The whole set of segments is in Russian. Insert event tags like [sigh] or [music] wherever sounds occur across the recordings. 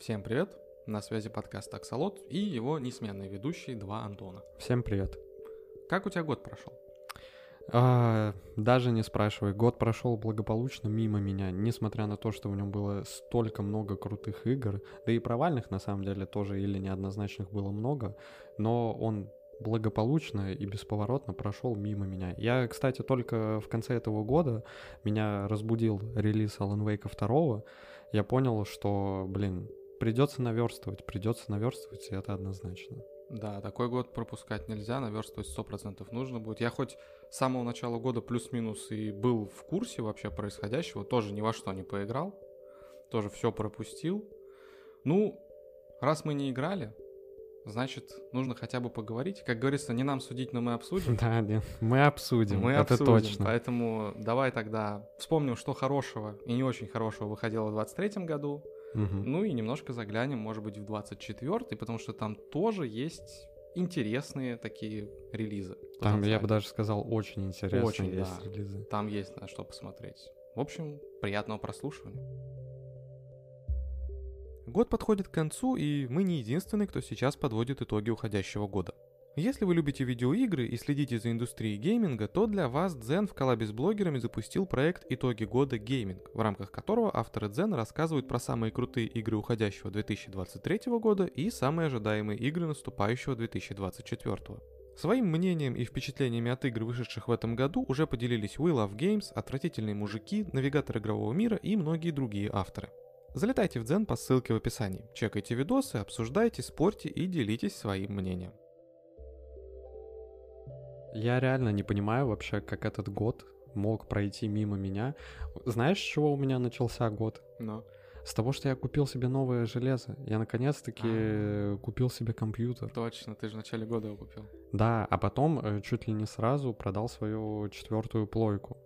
Всем привет! На связи подкаст «Аксолот» и его несменные ведущие два Антона. Всем привет. Как у тебя год прошел? А, даже не спрашивай. Год прошел благополучно мимо меня, несмотря на то, что в нем было столько много крутых игр, да и провальных на самом деле тоже или неоднозначных было много, но он благополучно и бесповоротно прошел мимо меня. Я, кстати, только в конце этого года меня разбудил релиз Alan Wake 2. Я понял, что, блин, придется наверстывать, придется наверстывать, и это однозначно. Да, такой год пропускать нельзя, наверстывать сто процентов нужно будет. Я хоть с самого начала года плюс-минус и был в курсе вообще происходящего, тоже ни во что не поиграл, тоже все пропустил. Ну, раз мы не играли, значит, нужно хотя бы поговорить. Как говорится, не нам судить, но мы обсудим. [laughs] Да, нет, мы обсудим, мы это обсудим. точно. Поэтому давай тогда вспомним, что хорошего и не очень хорошего выходило в 23 году. Ну и немножко заглянем, может быть, в 24 потому что там тоже есть интересные такие релизы. Там, я бы даже сказал, очень интересные Очень, есть да. релизы. Там есть на что посмотреть. В общем, приятного прослушивания. Год подходит к концу, и мы не единственные, кто сейчас подводит итоги уходящего года. Если вы любите видеоигры и следите за индустрией гейминга, то для вас Дзен в коллабе с блогерами запустил проект «Итоги года гейминг», в рамках которого авторы Дзен рассказывают про самые крутые игры уходящего 2023 года и самые ожидаемые игры наступающего 2024. Своим мнением и впечатлениями от игр, вышедших в этом году, уже поделились We Love Games, Отвратительные мужики, Навигатор игрового мира и многие другие авторы. Залетайте в Дзен по ссылке в описании, чекайте видосы, обсуждайте, спорьте и делитесь своим мнением. Я реально не понимаю вообще, как этот год мог пройти мимо меня. Знаешь, с чего у меня начался год? Но. С того, что я купил себе новое железо. Я наконец-таки А. купил себе компьютер. Точно, ты же в начале года его купил. Да, а потом э, чуть ли не сразу продал свою четвертую плойку.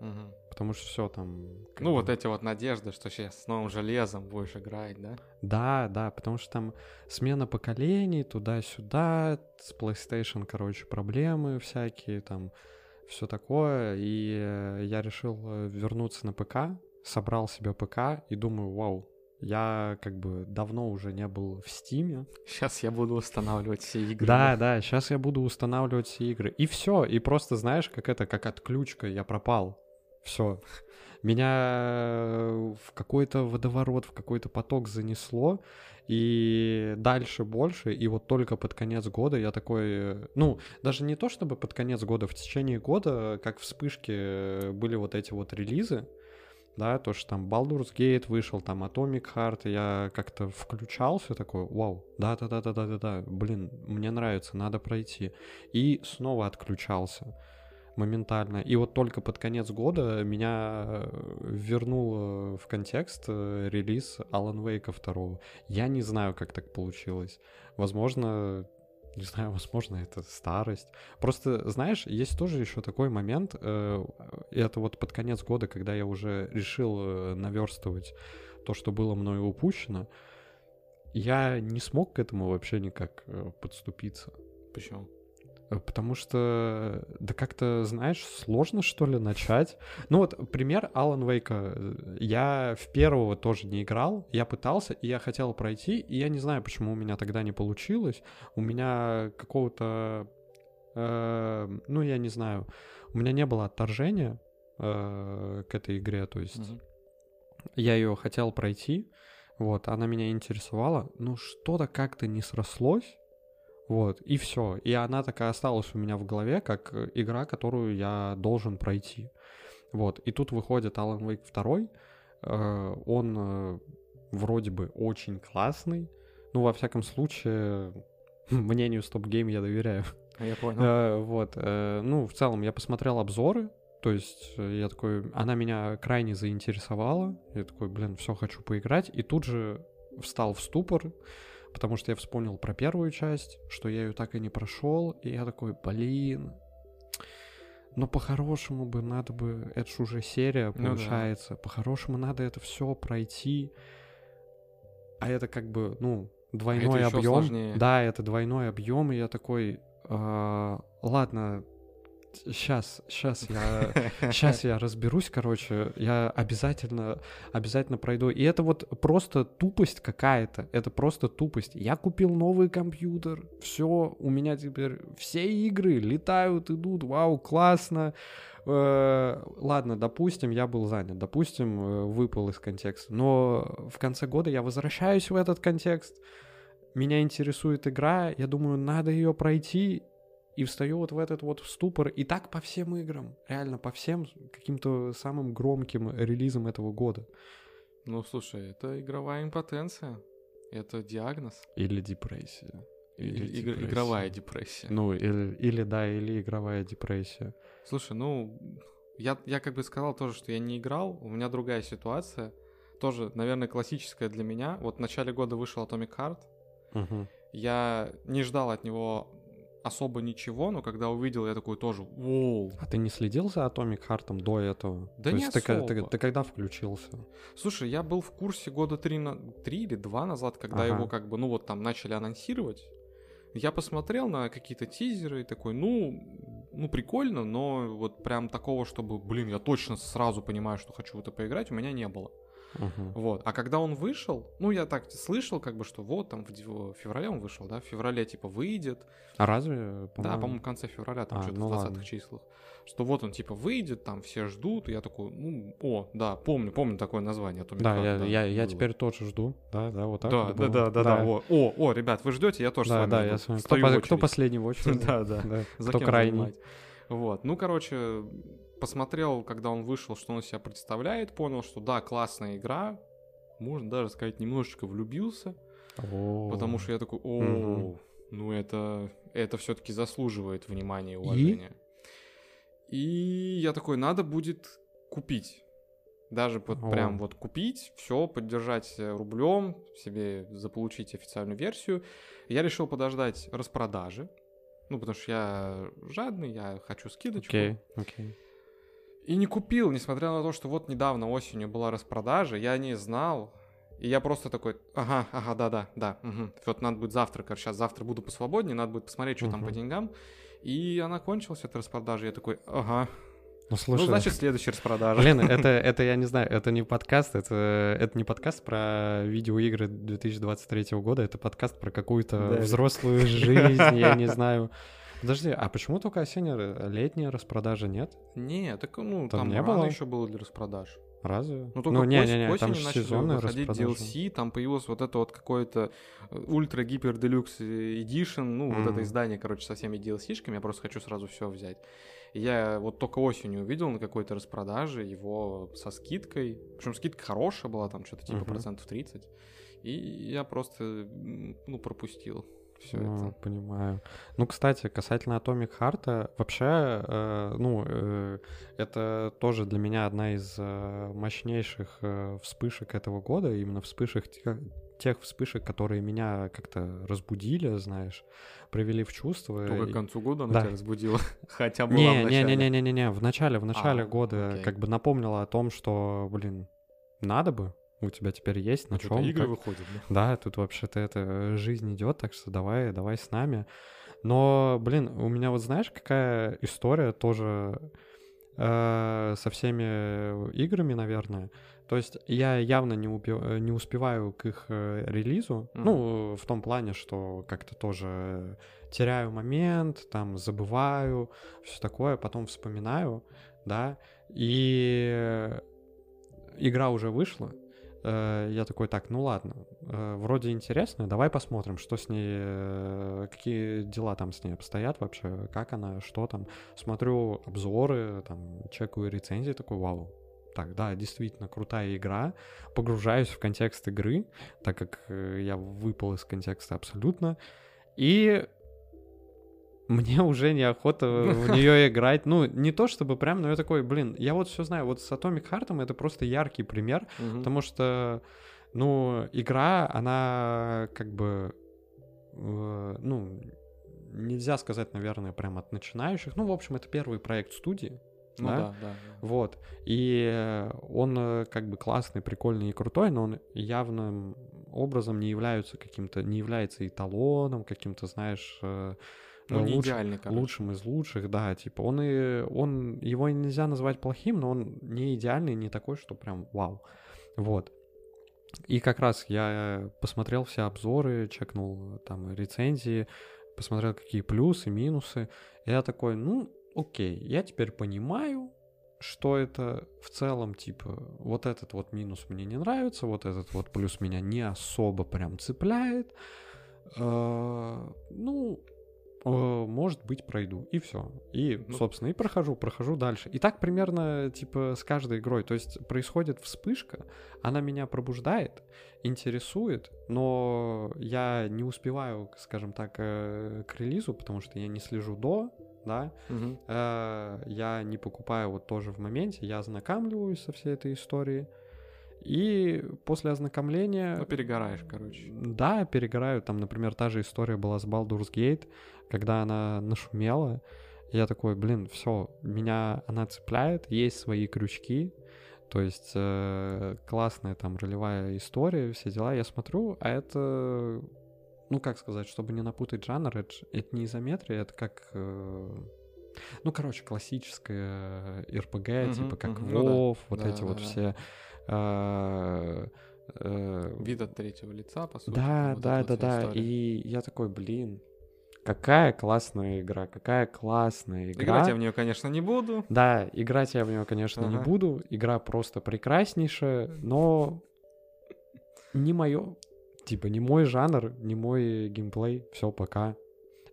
Мгм. Потому что все там. как Ну, вот эти вот надежды, что сейчас с новым железом будешь играть, да? Да, да, потому что там смена поколений туда-сюда, с PlayStation, короче, проблемы всякие, там все такое. И э, я решил э, вернуться на ПК, собрал себе ПК и думаю, вау, я как бы давно уже не был в Стиме. Сейчас я буду устанавливать все игры. Да, да, сейчас я буду устанавливать все игры. И все, и просто знаешь, как это, как отключка, я пропал. Все. Меня в какой-то водоворот, в какой-то поток занесло, и дальше больше, и вот только под конец года я такой, ну, даже не то чтобы под конец года, в течение года, как вспышки были вот эти вот релизы, да, то, что там Baldur's Gate вышел, там Atomic Heart, я как-то включался такой, вау, да-да-да-да-да-да, блин, мне нравится, надо пройти. И снова отключался моментально. И вот только под конец года меня э, вернул э, в контекст э, релиз Alan Wake 2. Я не знаю, как так получилось. Возможно, не знаю, [laughs] возможно, это старость. Просто, знаешь, есть тоже еще такой момент, это вот под конец года, когда я уже решил наверстывать то, что было мною упущено, я не смог к этому вообще никак подступиться. Почему? Э, Потому что, да как-то, знаешь, сложно, что ли, начать. Ну вот, пример Алан Вейка. Я в первого тоже не играл, я пытался, и я хотел пройти, и я не знаю, почему у меня тогда не получилось. У меня какого-то, э, ну, я не знаю, у меня не было отторжения э, к этой игре, то есть Мгм. я ее хотел пройти, вот, она меня интересовала, но что-то как-то не срослось, вот, и все. И она такая осталась у меня в голове, как э, игра, которую я должен пройти. Вот, и тут выходит Alan Wake 2, э, он э, вроде бы очень классный, ну, во всяком случае, [laughs] мнению Stop Game я доверяю. Я понял. Вот, ну, в целом, я посмотрел обзоры, то есть я такой, она меня крайне заинтересовала, я такой, блин, все, хочу поиграть, и тут же встал в ступор, потому что я вспомнил про первую часть, что я ее так и не прошел, и я такой, блин, но по-хорошему бы надо бы, это ж уже серия Ну да. получается, по-хорошему надо это все пройти, а это как бы, ну, двойной ещё объем. Да, это двойной объем, и я такой, «А, ладно, Сейчас, сейчас я, [laughs] сейчас я разберусь, короче, я обязательно, обязательно пройду. И это вот просто тупость какая-то, это просто тупость. Я купил новый компьютер, все, у меня теперь все игры летают, идут, вау, классно. Э, ладно, допустим, я был занят, допустим, э, выпал из контекста, но в конце года я возвращаюсь в этот контекст, меня интересует игра, я думаю, надо ее пройти, и встаю вот в этот вот ступор. И так по всем играм. Реально, по всем каким-то самым громким релизам этого года. Ну, слушай, это игровая импотенция. Это диагноз. Или депрессия. Или, или депрессия. игровая депрессия. Ну, или, или да, или игровая депрессия. Слушай, ну, я, я как бы сказал тоже, что я не играл. У меня другая ситуация. Тоже, наверное, классическая для меня. Вот в начале года вышел Atomic Heart. Угу. Я не ждал от него особо ничего, но когда увидел, я такой тоже, воу. А ты не следил за Atomic Heart до этого? Да То не есть особо. Ты, ты, ты когда включился? Слушай, я был в курсе года три, на... три или два назад, когда Ага. его как бы, ну вот там начали анонсировать. Я посмотрел на какие-то тизеры и такой, ну, ну прикольно, но вот прям такого, чтобы, блин, я точно сразу понимаю, что хочу в это поиграть, у меня не было. Угу. Вот. А когда он вышел, ну, я так слышал, как бы, что вот там в, феврале он вышел, да, в феврале типа выйдет, А разве? Да, по-моему, в конце февраля, там А, что-то ну в 20 ладно. числах. Что вот он типа выйдет, там все ждут, и я такой, ну, о, да, помню, помню такое название. Atomic Да, Heart, я, я, я было. теперь тоже жду. Да, да, вот так. Да, вот да, было. да, да, да, о, о, о, ребят, вы ждете, я тоже с Да, вами да, жду. я с вами. Кто, по- кто очередь. последний в очереди? [laughs] Да, да. Кто крайний? Вот, ну, короче, посмотрел, когда он вышел, что он из себя представляет, понял, что да, классная игра, можно даже сказать, немножечко влюбился, О. потому что я такой, о, ну это, это все-таки заслуживает внимания и уважения. И я такой, надо будет купить. Даже вот О. прям вот купить, все, поддержать рублем, себе заполучить официальную версию. Я решил подождать распродажи. Ну, потому что я жадный, я хочу скидочку. Окей, окей. И не купил, несмотря на то, что вот недавно осенью была распродажа, я не знал. И я просто такой, ага, ага, да-да, да, мгм. вот надо будет завтра, короче, сейчас завтра буду посвободнее, надо будет посмотреть, что там по деньгам. И она кончилась, эта распродажа, я такой, ага, Ну, слушай, ну, значит, [laughs] следующая распродажа. Блин, это, [laughs] это я не знаю, это не подкаст, это, это не подкаст про видеоигры 2023 года, это подкаст про какую-то Да. взрослую жизнь, я не знаю. [laughs] Подожди, а почему только осенняя, летняя распродажа нет? Не, так, ну, Там там, не рано было? еще было для распродаж. Разве? Ну, только к не, не, не, к там же сезонная выходить распродажа. DLC, там появилось вот это вот какое-то э, ультра гипер делюкс эдишн, ну, вот Мгм. это издание, короче, со всеми DLC-шками, я просто хочу сразу все взять. Я вот только осенью увидел на какой-то распродаже его со скидкой, причем скидка хорошая была, там что-то типа Мгм. процентов 30, и я просто, ну, пропустил все Ну, это. понимаю. Ну, кстати, касательно Atomic Heart, вообще, э, ну, э, это тоже для меня одна из э, мощнейших э, вспышек этого года, именно вспышек те- тех вспышек, которые меня как-то разбудили, знаешь, привели в чувство. Только И- к концу года она да. тебя разбудила, [laughs] хотя в Не, не, начале. не, не, не, не, не, в начале, в начале А, года окей. как бы напомнила о том, что, блин, надо бы, у тебя теперь есть на чем. игры выходят, да? Да, тут вообще-то это жизнь идет, так что давай, давай с нами. Но, блин, у меня вот знаешь, какая история тоже э, со всеми играми, наверное. То есть я явно не, упе- не успеваю к их э, релизу. Мгм. Ну, в том плане, что как-то тоже теряю момент, там забываю, все такое, потом вспоминаю, да. И игра уже вышла, Э, я такой, так, ну ладно, э, вроде интересно, давай посмотрим, что с ней, э, какие дела там с ней обстоят вообще, как она, что там. Смотрю обзоры, там, чекаю рецензии, такой, вау, так, да, действительно крутая игра, погружаюсь в контекст игры, так как э, я выпал из контекста абсолютно, и мне уже неохота в [laughs] нее играть. Ну, не то чтобы прям, но я такой, блин, я вот все знаю. Вот с Atomic Heart это просто яркий пример, Мгм. потому что, ну, игра, она как бы, э, ну, нельзя сказать, наверное, прям от начинающих. Ну, в общем, это первый проект студии. Ну да? да, да. да. Вот. И он э, как бы классный, прикольный и крутой, но он явным образом не является каким-то, не является эталоном, каким-то, знаешь, э, Ну, не луч- идеальный, короче. лучшим из лучших, да, типа он и он его нельзя назвать плохим, но он не идеальный, не такой, что прям вау, вот. И как раз я посмотрел все обзоры, чекнул там рецензии, посмотрел какие плюсы, минусы. И я такой, ну, окей, я теперь понимаю, что это в целом, типа, вот этот вот минус мне не нравится, вот этот вот плюс меня не особо прям цепляет. Э, Ну, э, может быть, пройду. И все. И, Ну. собственно, и прохожу, прохожу дальше. И так примерно, типа, с каждой игрой. То есть происходит вспышка, она меня пробуждает, интересует, но я не успеваю, скажем так, э, к релизу, потому что я не слежу до, да. Э, я не покупаю вот тоже в моменте, я ознакомливаюсь со всей этой историей. И после ознакомления... Ну, перегораешь, короче. Да, перегораю. Там, например, та же история была с Baldur's Gate, когда она нашумела. Я такой, блин, все, меня она цепляет, есть свои крючки. То есть э, классная там ролевая история, все дела. Я смотрю, а это, ну как сказать, чтобы не напутать жанр, это, это не изометрия, это как, э, ну короче, классическая RPG, Мгм, типа как мгм. Ну да. Вот Да, эти да, вот да. все. э, э, Вид от третьего лица, по сути. да, вот да, да, вот да. история. И я такой, блин, какая классная игра, какая классная игра. Играть я в нее, конечно, не буду. Да, играть я в нее, конечно, не Ага. буду. Игра просто прекраснейшая, но не мое, типа, не мой жанр, не мой геймплей. Все, пока.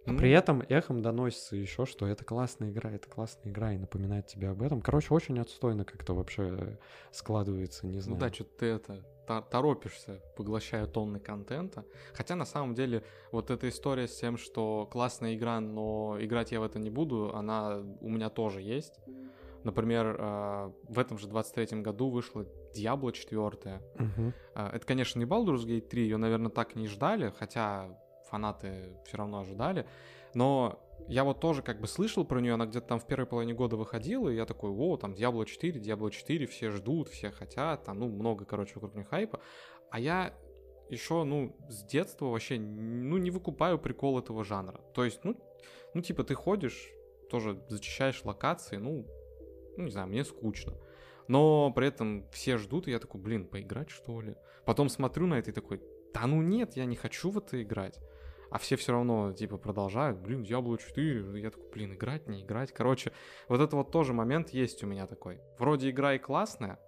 А Ну, при этом эхом доносится еще, что это классная игра, это классная игра, и напоминает тебе об этом. Короче, очень отстойно как-то вообще складывается, не Ну знаю. да, что-то ты это торопишься, поглощая тонны контента. Хотя на самом деле вот эта история с тем, что классная игра, но играть я в это не буду, она у меня тоже есть. Например, э, в этом же 23-м году вышла Diablo 4. Мгм. А, Это, конечно, не Baldur's Gate 3, ее, наверное, так не ждали, хотя фанаты все равно ожидали. Но я вот тоже как бы слышал про нее, она где-то там в первой половине года выходила, и я такой, о, там Diablo 4, Diablo 4, все ждут, все хотят, там, ну, много, короче, вокруг них хайпа. А я еще, ну, с детства вообще, ну, не выкупаю прикол этого жанра. То есть, ну, ну, типа, ты ходишь, тоже зачищаешь локации, ну, ну, не знаю, мне скучно. Но при этом все ждут, и я такой, блин, поиграть что ли? Потом смотрю на это и такой, да ну нет, я не хочу в это играть. А все все равно, типа, продолжают, блин, Diablo 4, я такой, блин, играть, не играть. Короче, вот это вот тоже момент есть у меня такой. Вроде игра и классная,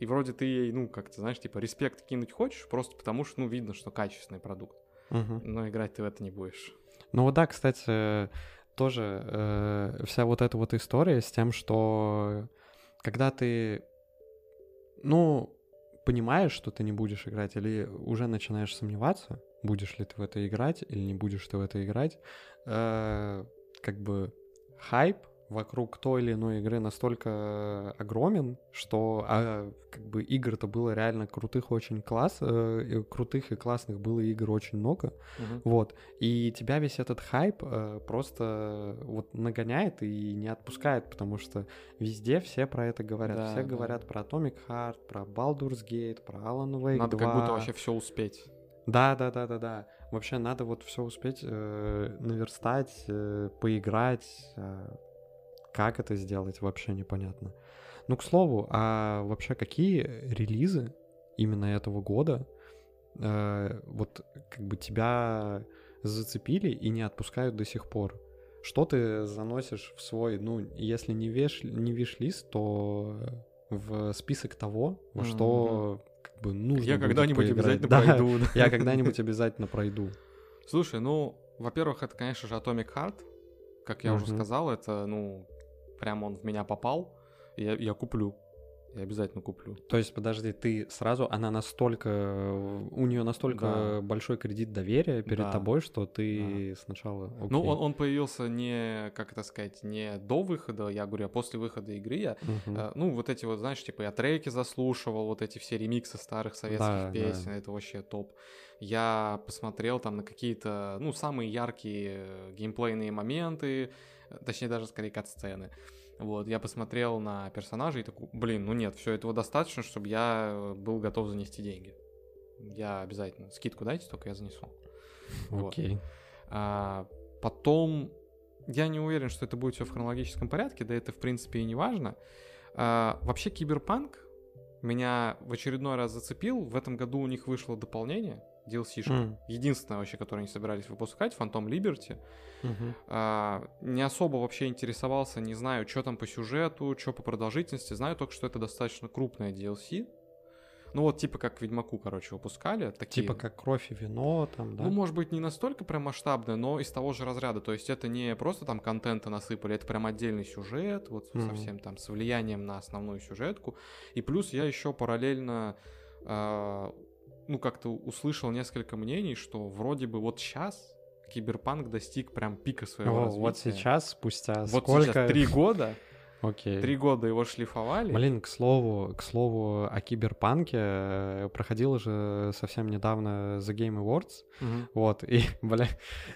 и вроде ты ей, ну, как-то, знаешь, типа, респект кинуть хочешь, просто потому что, ну, видно, что качественный продукт. Мгм. Но играть ты в это не будешь. Ну вот да, кстати, тоже э, вся вот эта вот история с тем, что когда ты, ну, понимаешь, что ты не будешь играть, или уже начинаешь сомневаться, будешь ли ты в это играть или не будешь ты в это играть, э, как бы хайп вокруг той или иной игры настолько огромен, что а, как бы игр-то было реально крутых очень класс, э, крутых и классных было игр очень много, Мгм. вот, и тебя весь этот хайп э, просто вот нагоняет и не отпускает, потому что везде все про это говорят. Да, все да. говорят про Atomic Heart, про Baldur's Gate, про Alan Wake Надо 2. как будто вообще все успеть. Да, да, да, да, да. Вообще надо вот все успеть э, наверстать, э, поиграть. э, как это сделать, вообще непонятно. Ну, к слову, а вообще какие релизы именно этого года э, вот как бы тебя зацепили и не отпускают до сих пор? Что ты заносишь в свой, ну, если не, веш, не виш-лист, то в список того, во что как бы нужно Я когда-нибудь обязательно Да, пройду. да. я [laughs] когда-нибудь обязательно пройду. Слушай, ну, во-первых, это, конечно же, Atomic Heart. Как я уже Мгм. сказал, это, ну, прям он в меня попал. Я, я куплю. Я обязательно куплю. То есть, подожди, ты сразу, она настолько, у нее настолько Да. большой кредит доверия перед Да. тобой, что ты сначала... Ну, окей. он, он появился не, как это сказать, не до выхода, я говорю, а после выхода игры. Я, Мгм. э, ну, вот эти вот, знаешь, типа, я треки заслушивал, вот эти все ремиксы старых советских Да, да. песен, это вообще топ. Я посмотрел там на какие-то, ну, самые яркие э, геймплейные моменты, э, точнее, даже скорее кат-сцены. Вот, я посмотрел на персонажей и такой, блин, ну нет, все этого достаточно, чтобы я э, был готов занести деньги. Я обязательно. Скидку дайте, только я занесу. Вот. Окей. А, потом я не уверен, что это будет все в хронологическом порядке, да это в принципе и не важно. А, вообще Киберпанк меня в очередной раз зацепил. В этом году у них вышло дополнение, DLC-шка. М. Единственное вообще, которое они собирались выпускать, Phantom Liberty. Мгм. А, не особо вообще интересовался, не знаю, что там по сюжету, что по продолжительности. Знаю только, что это достаточно крупное DLC. Ну вот типа как Ведьмаку, короче, выпускали. Такие... Типа как кровь и вино там, да? Ну, может быть, не настолько прям масштабное, но из того же разряда. То есть это не просто там контента насыпали, это прям отдельный сюжет, вот Мгм. совсем там с влиянием на основную сюжетку. И плюс я еще параллельно, а, ну, как-то услышал несколько мнений, что вроде бы вот сейчас Киберпанк достиг прям пика своего О, развития. вот сейчас, спустя Вот сколько... сейчас три года, [laughs] Окей. три года его шлифовали. Блин, к слову, к слову о киберпанке э, проходила же совсем недавно The Game Awards, Мгм. вот, и, [laughs] бля,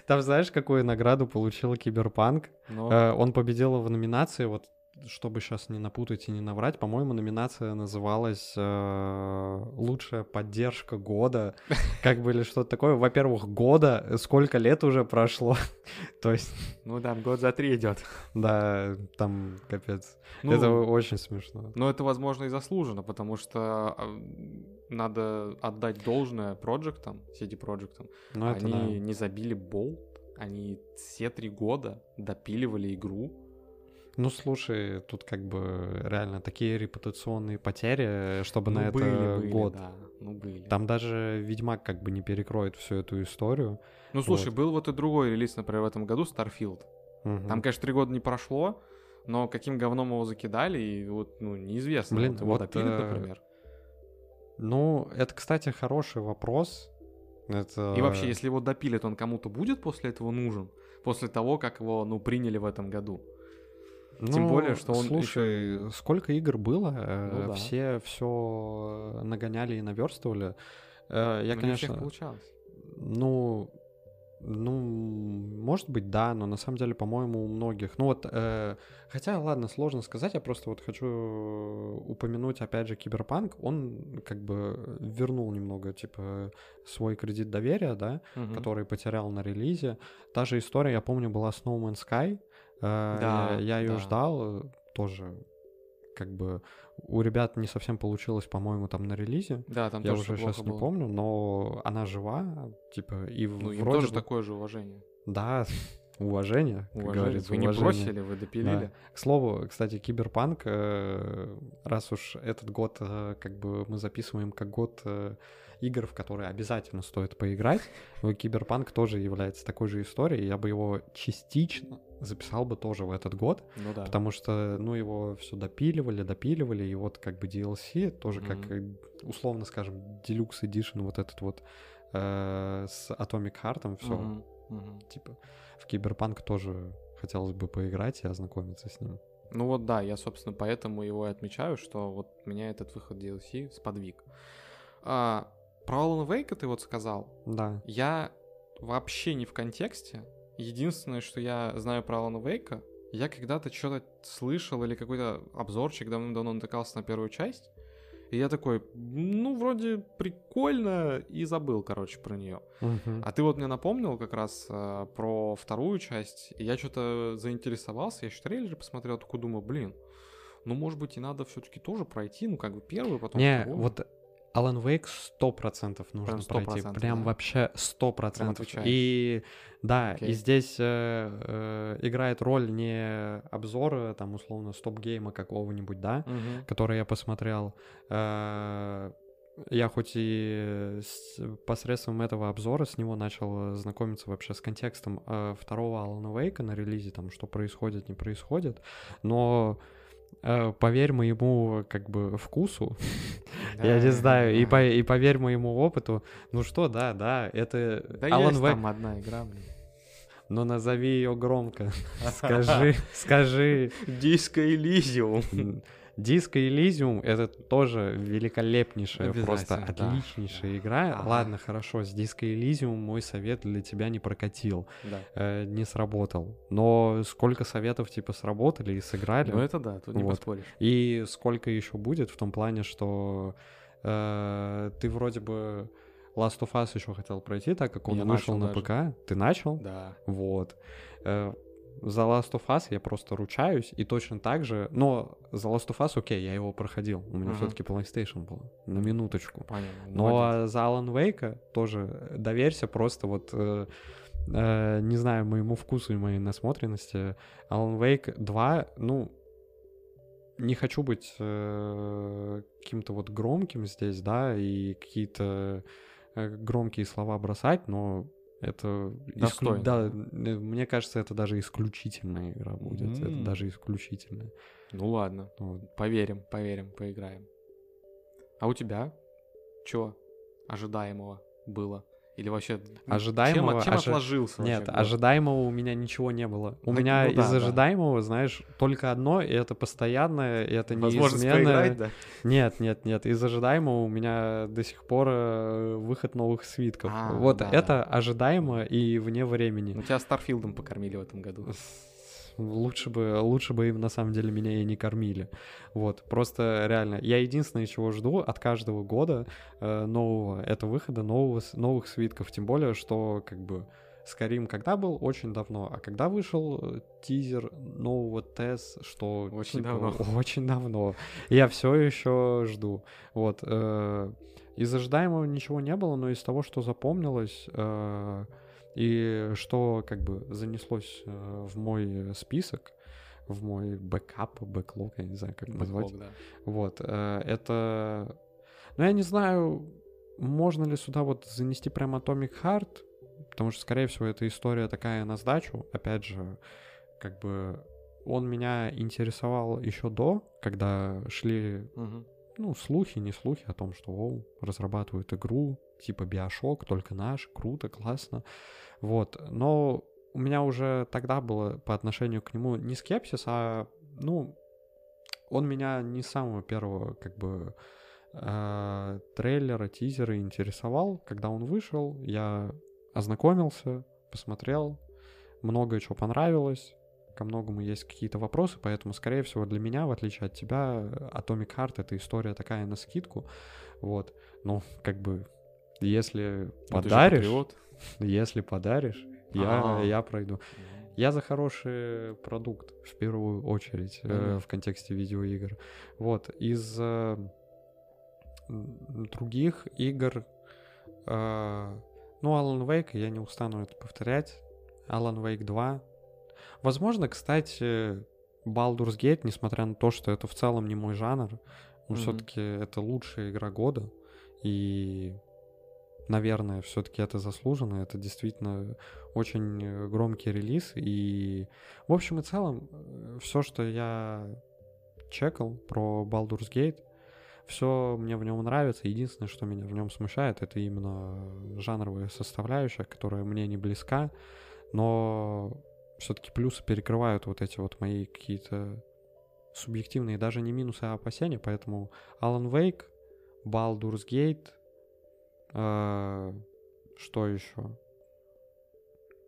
там знаешь, какую награду получил киберпанк? Но- Э, Он победил в номинации, вот, чтобы сейчас не напутать и не наврать, по-моему, номинация называлась э, «Лучшая поддержка года», [laughs] как бы или что-то такое. Во-первых, года, э, сколько лет уже прошло, [laughs] то есть, Ну да, год за три идет. да, там, капец. Ну, Это очень смешно. Но это, возможно, и заслуженно, потому что а, надо отдать должное проектам, CD проектам. Ну, они да. не забили болт, они все три года допиливали игру. Ну, слушай, тут как бы реально такие репутационные потери, чтобы ну, на были, это были, год. да, ну были. Там даже Ведьмак как бы не перекроет всю эту историю. Ну, слушай, вот. был вот и другой релиз, например, в этом году, Starfield. Мгм. Там, конечно, три года не прошло, но каким говном его закидали, и вот, ну, неизвестно. Блин, вот его вот, допилят, э, например. Ну, это, кстати, хороший вопрос. Это... И вообще, если его допилят, он кому-то будет после этого нужен? После того, как его, ну, приняли в этом году? Тем Ну, более, что он Слушай, сколько игр было, э, Ну да. все все нагоняли и наверстывали. Э, Я, Ну, не у всех конечно, получалось. Ну, ну, может быть, да, но на самом деле, по-моему, у многих. Ну вот, э, хотя, ладно, сложно сказать, я просто вот хочу упомянуть, опять же, Киберпанк, он как бы вернул немного, типа, свой кредит доверия, да, Мгм. который потерял на релизе. Та же история, я помню, была с No Man's Sky, Да, я ее да. ждал, э, тоже как бы у ребят не совсем получилось, по-моему, там на релизе. Да, там Я тоже уже сейчас не было. помню, но она жива, типа, и Ну, им вроде тоже бы- такое же уважение. Да, [laughs] уважение, как Уважение. говорится, Вы не уважение. бросили, вы допилили. К слову, кстати, Киберпанк, э, раз уж этот год, э, как бы мы записываем как год э, игр, в которые обязательно стоит поиграть, [laughs] Киберпанк тоже является такой же историей, я бы его частично записал бы тоже в этот год, Ну да. потому что, ну, его все допиливали, допиливали, и вот как бы DLC, тоже как, Мгм. э, условно скажем, Deluxe Edition, вот этот вот э, с Atomic Heart, все, Мгм, мгм. типа, в Киберпанк тоже хотелось бы поиграть и ознакомиться с ним. Ну вот да, я, собственно, поэтому его и отмечаю, что вот меня этот выход DLC сподвиг. А, про Alan Wake ты вот сказал. Да. Я вообще не в контексте. Единственное, что я знаю про Алана Вейка, я когда-то что-то слышал или какой-то обзорчик давно-давно натыкался на первую часть. И я такой, ну, вроде прикольно, и забыл, короче, про нее. Мгм. А ты вот мне напомнил как раз э, про вторую часть, и я что-то заинтересовался, я еще трейлер посмотрел, такой думаю, блин, ну, может быть, и надо все-таки тоже пройти, ну, как бы первую, потом Не, вторую. вот Wake сто процентов нужно Прям пройти. 100%, Прям да? вообще сто процентов. отвечаешь. И да, Окей. и здесь э, э, играет роль не обзора, там, условно, стоп-гейма какого-нибудь, да, Мгм. который я посмотрел. Э, Я хоть и с- посредством этого обзора с него начал знакомиться вообще с контекстом э, второго Алана Вейка на релизе, там, что происходит, не происходит, но э, поверь моему, как бы, вкусу, [laughs] я не Да, знаю, и, да. по- и поверь моему опыту, ну что, да, да, это Да Alan Wake, там одна игра, блин. но назови ее громко, [laughs] скажи, скажи, Диско Элизиум. Диско Элизиум это тоже великолепнейшая, просто отличнейшая да. игра. Ага. Ладно, хорошо, с Диско Элизиум мой совет для тебя не прокатил, Да. э, не сработал. Но сколько советов типа сработали и сыграли, Ну это да, тут не Вот. поспоришь. и сколько еще будет в том плане, что э, ты вроде бы Last of Us еще хотел пройти, так как он Я вышел начал на даже. ПК. Ты начал? Да. Вот. Э, За Last of Us я просто ручаюсь, и точно так же... Но за Last of Us, окей, я его проходил. У меня Мгм. все-таки PlayStation был. На минуточку. Понятно. Но молодец. за Alan Wake тоже э, доверься просто вот... э, э, не знаю, моему вкусу и моей насмотренности. Alan Wake 2, ну, не хочу быть э, каким-то вот громким здесь, да, и какие-то э, громкие слова бросать, но это... исклю- Достойно. Да, мне кажется, это даже исключительная игра будет. Это М. даже исключительная. Ну ладно, Вот. поверим, поверим, поиграем. А у тебя? Чё ожидаемого было? Или вообще... Ожидаемого- Чем, чем ожи- отложился вообще Нет, год? ожидаемого у меня ничего не было. У Ну, меня ну да, из да. ожидаемого, знаешь, только одно, и это постоянное, и это Возможность неизменное. поиграть, да? Нет, нет, нет. Из ожидаемого у меня до сих пор э, выход новых свитков. А, вот да, это да. ожидаемо и вне времени. Ну, тебя Старфилдом покормили в этом году. Лучше бы, лучше бы им на самом деле меня и не кормили. Вот, просто реально, я единственное, чего жду от каждого года э, нового, это выхода нового, новых свитков. Тем более, что как бы Скайрим когда был? Очень давно. А когда вышел э, тизер нового TES, что... Очень типа, давно. [laughs] Очень давно. Я все еще жду. Вот. э, из ожидаемого ничего не было, но из того, что запомнилось, э, и что как бы занеслось э, в мой список, в мой бэкап, бэклог, я не знаю, как назвать. Бэклог, да. Вот, э, это... Ну, я не знаю, можно ли сюда вот занести прям Atomic Heart, потому что, скорее всего, эта история такая на сдачу. Опять же, как бы он меня интересовал еще до, когда шли, Мгм. Ну, слухи, не слухи о том, что, о, разрабатывают игру, типа Биошок, только наш, круто, классно. Вот, но у меня уже тогда было по отношению к нему не скепсис, а, ну, он меня не с самого первого, как бы, э, трейлера, тизера интересовал. Когда он вышел, я ознакомился, посмотрел, многое чего понравилось, ко многому есть какие-то вопросы, поэтому, скорее всего, для меня, в отличие от тебя, Atomic Heart — это история такая на скидку, вот. Ну, как бы, если ты же подаришь, [laughs] если подаришь, я, А. я пройду. Я за хороший продукт, в первую очередь, э, в контексте видеоигр. Вот, из э, других игр, э, ну, Alan Wake, я не устану это повторять, Alan Wake 2. Возможно, кстати, Baldur's Gate, несмотря на то, что это в целом не мой жанр, но Мгм. все-таки это лучшая игра года, и, наверное, все-таки это заслуженно, это действительно очень э, громкий релиз, и в общем и целом все, что я чекал про Baldur's Gate, все мне в нем нравится. Единственное, что меня в нем смущает, это именно жанровая составляющая, которая мне не близка, но все-таки плюсы перекрывают вот эти вот мои какие-то субъективные, даже не минусы, а опасения, поэтому Alan Wake, Baldur's Gate, э, что еще?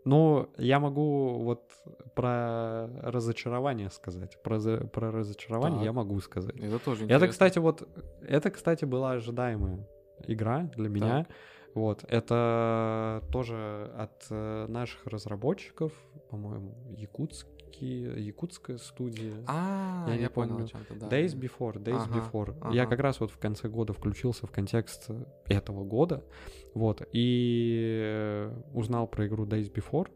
Ну, я могу вот про разочарование сказать. Про, про разочарование Так. я могу сказать. Это тоже Это, интересно. кстати, вот, это, кстати, была ожидаемая игра для меня. Вот, это тоже от э, наших разработчиков, по-моему, якутские, якутская студия. А, Я я, не понял, помню. да. Days. Before, Days Ага, Before. Я ага. как раз вот в конце года включился в контекст этого года, вот, и узнал про игру Days Before.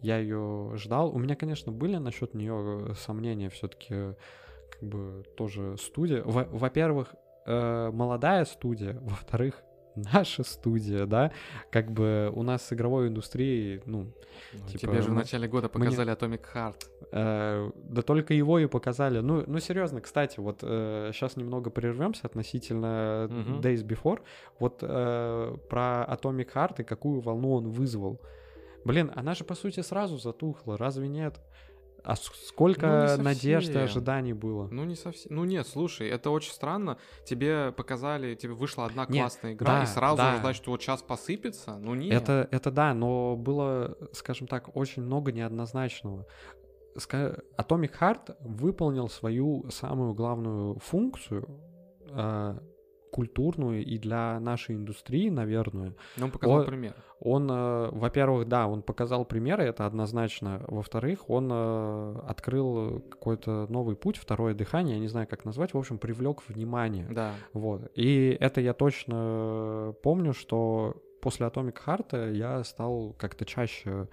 Я ее ждал. У меня, конечно, были насчет нее сомнения, все-таки как бы тоже студия. Во- Во-первых, э, молодая студия, во-вторых, наша студия, да, как бы у нас с игровой индустрией, ну, Ну, типа, Тебе же в начале года мне- показали Atomic Heart. Э, да только его и показали. Ну, ну серьезно, кстати, вот сейчас немного прервемся относительно Мгм. Days Before. Вот э, про Atomic Heart и какую волну он вызвал. Блин, она же по сути сразу затухла, разве нет? А сколько Ну, надежд и ожиданий было? Ну, не совсем. Ну, нет, слушай, это очень странно. Тебе показали, тебе вышла одна Нет, классная игра, да, и сразу да. ждать, что вот сейчас посыпется. Ну, нет. Это, это да, но было, скажем так, очень много неоднозначного. Atomic Heart выполнил свою самую главную функцию, а, культурную и для нашей индустрии, наверное. Но он показал О- пример. Он, э, во-первых, да, он показал примеры, это однозначно. Во-вторых, он э, открыл какой-то новый путь, второе дыхание, я не знаю, как назвать, в общем, привлек внимание. Да. Вот. И это я точно помню, что после Atomic Heart я стал как-то чаще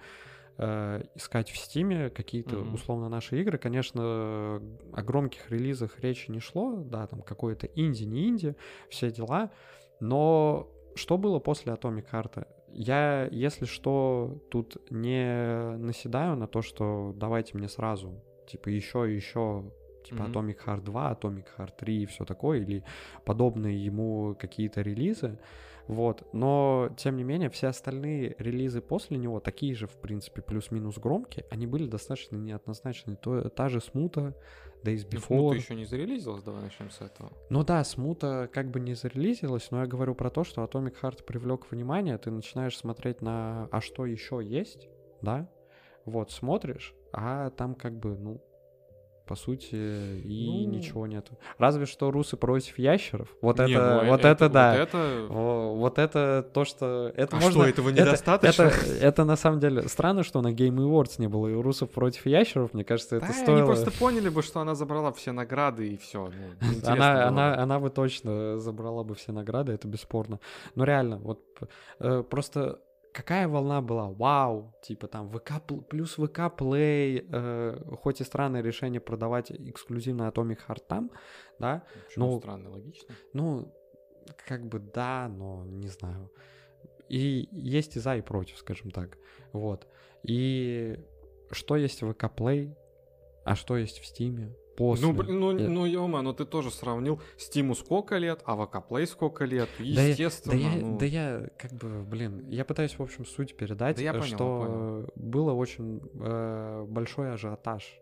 э, искать в Стиме какие-то Мгм. условно наши игры. Конечно, о громких релизах речи не шло, да, там какое-то инди, не инди, все дела. Но что было после Atomic Heart? Я, если что, тут не наседаю на то, что давайте мне сразу, типа, еще и еще, типа, Мгм. Atomic Heart 2, Atomic Heart 3 и все такое, или подобные ему какие-то релизы. Вот. Но, тем не менее, все остальные релизы после него, такие же, в принципе, плюс-минус громкие, они были достаточно неоднозначные. То, та же Смута, Days Ну, Смута Before. еще не зарелизилась, давай начнем с этого. Ну да, Смута как бы не зарелизилась, но я говорю про то, что Atomic Heart привлек внимание, ты начинаешь смотреть на «а что еще есть?», да? Вот, смотришь, а там как бы, ну, по сути, и Ну. ничего нету. Разве что русы против ящеров. Вот Не, это, ну, вот это, да. Вот это... Вот это то, что... Это А можно... что, этого это- недостаточно? Это, это на самом деле странно, что на Game Awards не было и русов против ящеров. Мне кажется, это Да, стоило... они просто поняли бы, что она забрала все награды и все. [laughs] Она, она, она бы точно забрала бы все награды, это бесспорно. Но реально, вот э, просто какая волна была? Вау! Типа там ВК пл- плюс ВК Play, э, хоть и странное решение продавать эксклюзивно Atomic Heart там, да, Почему ну, странно, логично. ну, как бы да, но не знаю. И есть и за, и против, скажем так. Вот. И что есть в ВК Play, а что есть в Стиме? После. Ну, блин, ну, Э, ну, ё ну ты тоже сравнил Стиму сколько лет, а Play сколько лет. Да я- Естественно, Да я, ну, да я, как бы, блин, я пытаюсь, в общем, суть передать, Да я э, понял, что понял. было очень э, большой ажиотаж.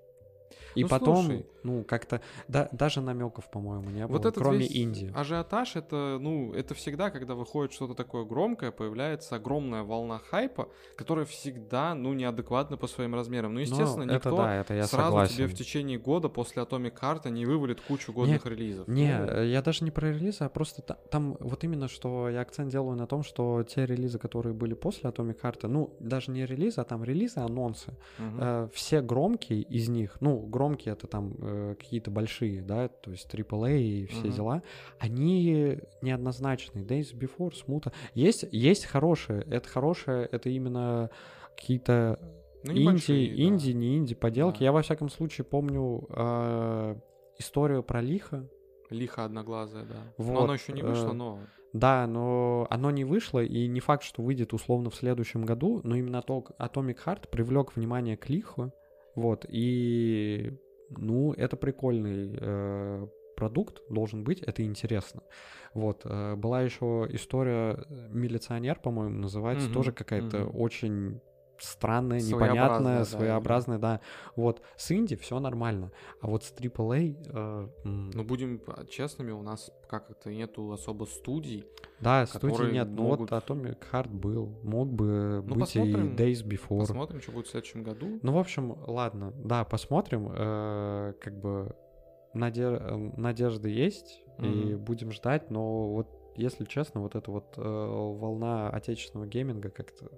И Ну, потом, слушай. ну, как-то, да, даже намеков, по-моему, не было, Вот этот кроме весь Индии. ажиотаж, это, ну, это всегда, когда выходит что-то такое громкое, появляется огромная волна хайпа, которая всегда, ну, неадекватна по своим размерам. Ну, естественно, Ну, никто это да, это я сразу согласен. тебе в течение года после Atomic Heart не вывалит кучу годных релизов. Не, Ну, э, я даже не про релизы, а просто та- там вот именно, что я акцент делаю на том, что те релизы, которые были после Atomic Heart, ну, даже не релизы, а там релизы, анонсы, мгм. э, все громкие из них, ну, громкие это там э, какие-то большие, да, то есть AAA и все Мгм. дела, они неоднозначные. Days Before, Смута. Есть, есть хорошие, это хорошее, это именно какие-то Ну, инди, небольшие, да. инди, не инди поделки. Да. Я во всяком случае помню э, историю про Лиха. Лихо одноглазая, да. Но Вот, оно еще не вышло, э, но... Да, но оно не вышло, и не факт, что выйдет условно в следующем году, но именно Atomic Heart привлек внимание к Лиху, вот, и, ну, это прикольный э, продукт должен быть, это интересно. Вот, э, была еще история э, «Милиционер», по-моему, называется, Мгм, тоже какая-то мгм. очень Своеобразная, непонятная, да, своеобразная, да. Вот, с инди все нормально, а вот с AAA... э, Ну, будем честными, у нас как это нету особо студий. Да, которые нет, но могут- вот Atomic Heart был, мог бы Ну, быть и Days Before. Посмотрим, что будет в следующем году. Ну, в общем, ладно, да, посмотрим, э, как бы наде- э, надежды есть, и Мгм. будем ждать, но вот, если честно, вот эта вот э, волна отечественного гейминга как-то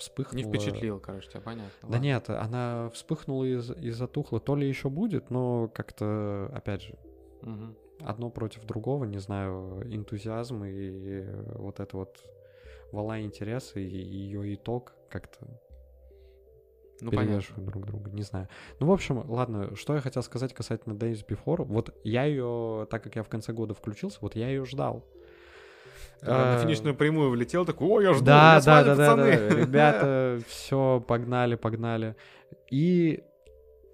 вспыхнула. Не впечатлил, короче, тебя понятно. Да ладно. нет, она вспыхнула и, и затухла. То ли еще будет, но как-то, опять же, Мгм. одно против другого, не знаю, энтузиазм и вот это вот волна интереса и ее итог как-то Ну, перевешивают друг друга, не знаю. Ну, в общем, ладно, что я хотел сказать касательно Days Before. Вот я ее, так как я в конце года включился, вот я ее ждал. Когда на Э, финишную прямую влетел, такой, ой, я жду, Да, я с да, вами, да, да, пацаны». да, [laughs] ребята, все, погнали, погнали. И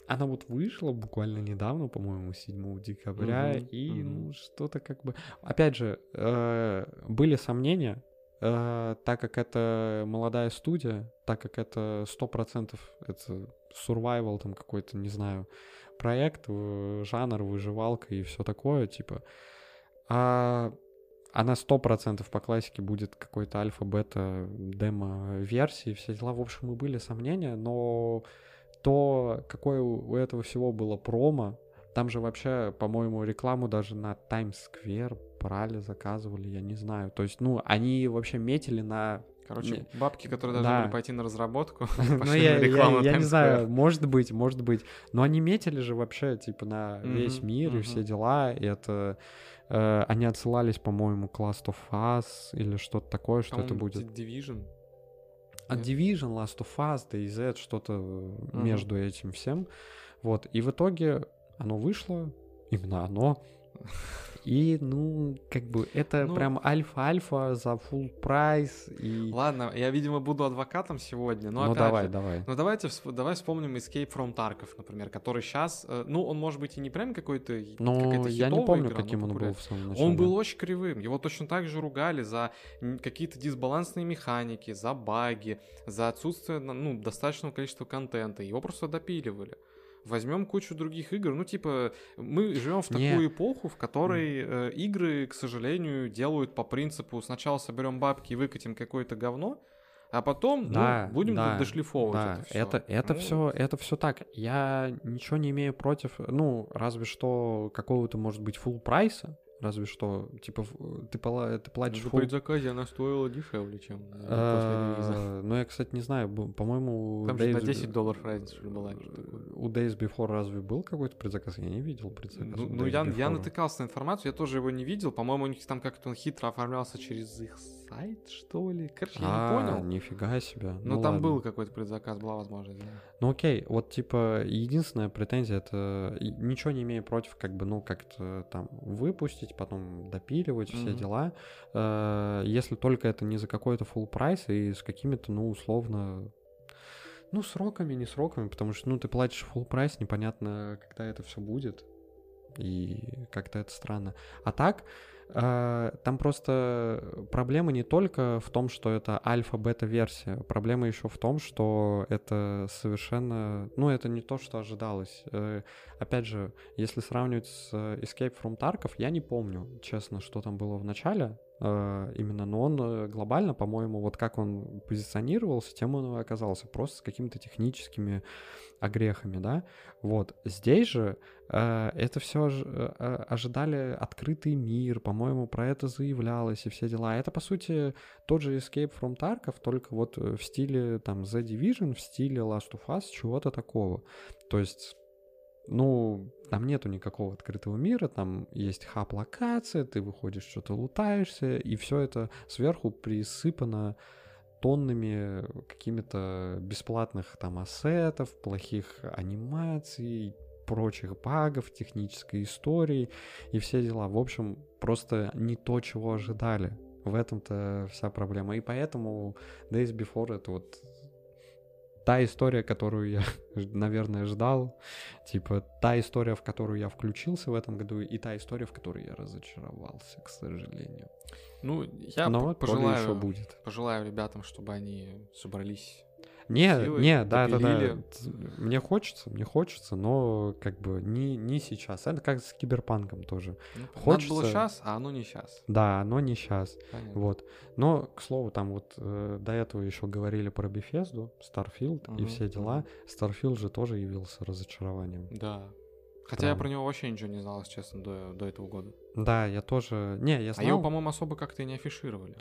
она вот вышла буквально недавно, по-моему, 7 декабря, Мгм, и мгм. ну что-то как бы... Опять же, э, были сомнения, э, так как это молодая студия, так как это 100% это survival там какой-то, не знаю, проект, жанр, выживалка и все такое, типа... А она сто процентов по классике будет какой-то альфа-бета демо-версии, все дела. В общем, и были сомнения, но то, какое у этого всего было промо, там же вообще, по-моему, рекламу даже на Times Square брали, заказывали, я не знаю. То есть, ну, они вообще метили на Короче, Не- бабки, которые должны Да. были пойти на разработку, [laughs] Ну, [laughs] я, на я- рекламу я не знаю, может быть, может быть. Но они метили же вообще, типа, на весь Мгм, мир и все дела. И это... э, они отсылались, по-моему, к Last of Us или что-то такое, что это будет. Division. От нет? Division, Last of Us, DayZ, что-то э, между этим всем. Вот. И в итоге оно вышло, именно оно. И, ну, как бы, это Ну- прям альфа-альфа за full прайс. И... Ладно, я, видимо, буду адвокатом сегодня, но ну, давай, же, давай. Ну давайте давай вспомним Escape from Tarkov, например, который сейчас, ну он может быть и не прям какой-то Ну, какая-то я не помню, игра, но каким он был в самом начале. Он был очень кривым. Его точно так же ругали за какие-то дисбалансные механики, за баги, за отсутствие ну, достаточного количества контента. Его просто допиливали. Возьмем кучу других игр. Ну, типа, мы живем в Не. такую эпоху, в которой э, игры, к сожалению, делают по принципу сначала соберем бабки и выкатим какое-то говно, а потом ну, Да, будем да, дошлифовывать Да, это все. это, это все, это все так. Я ничего не имею против, ну, разве что какого-то, может быть, full прайса, разве что, типа, в- ты, пола- ты платишь В full предзаказе она стоила дешевле, чем э. Э, Ну, я, кстати, не знаю, по-моему, Там же на Days- 10 долларов разница что была. что такое. у Days Before разве был какой-то предзаказ? Я не видел предзаказ. Ну, ну, Days я, я натыкался на информацию, я тоже его не видел. По-моему, у них там как-то он хитро оформлялся через их сайт, что ли. Короче, я А, не понял. нифига себе. Но Ну, там ладно. был какой-то предзаказ, была возможность. да. Ну окей, вот типа единственная претензия это ничего не имею против, как бы, ну, как-то там выпустить, потом допиливать все Мгм. дела. Э, Если только это не за какой-то full прайс и с какими-то, ну, условно, ну, сроками, не сроками, потому что, ну, ты платишь full прайс, непонятно, когда это все будет. И как-то это странно. А так, там просто проблема не только в том, что это альфа-бета-версия. Проблема еще в том, что это совершенно... Ну, это не то, что ожидалось. Э, Опять же, если сравнивать с Escape from Tarkov, я не помню, честно, что там было в начале э, именно, но он э, глобально, по-моему, вот как он позиционировался, тем он и оказался, просто с какими-то техническими огрехами, да. Вот. Здесь же э, это все ожидали открытый мир, по-моему, про это заявлялось и все дела. Это, по сути, тот же Escape from Tarkov, только вот э, в стиле там The Division, в стиле Last of Us, чего-то такого. То есть ну, там нету никакого открытого мира, там есть хаб-локация, ты выходишь, что-то лутаешься, и все это сверху присыпано тоннами какими-то бесплатных там ассетов, плохих анимаций, прочих багов, технической истории и все дела. В общем, просто не то, чего ожидали. В этом-то вся проблема. И поэтому Days Before это вот та история, которую я, [laughs] наверное, ждал. Типа та история, в которую я включился в этом году, и та история, в которой я разочаровался, к сожалению. Ну, я Но п- то ли еще пожелаю, будет. пожелаю ребятам, чтобы они собрались. Не, силы, не, да, да, да. Мне хочется, мне хочется, но как бы не, не сейчас. Это как с киберпанком тоже. Ну, Надо было Хочется- сейчас, а оно не сейчас. Да, но не сейчас. Понятно. Вот. Но, к слову, там вот э, до этого еще говорили про Bethesda, Starfield и Мгм, все дела. Starfield же тоже явился разочарованием. Да. Хотя я Прям. про него вообще ничего не знал, если честно, до, до этого года. Да, я тоже... Не, я А знал... его, по-моему, особо как-то и не афишировали.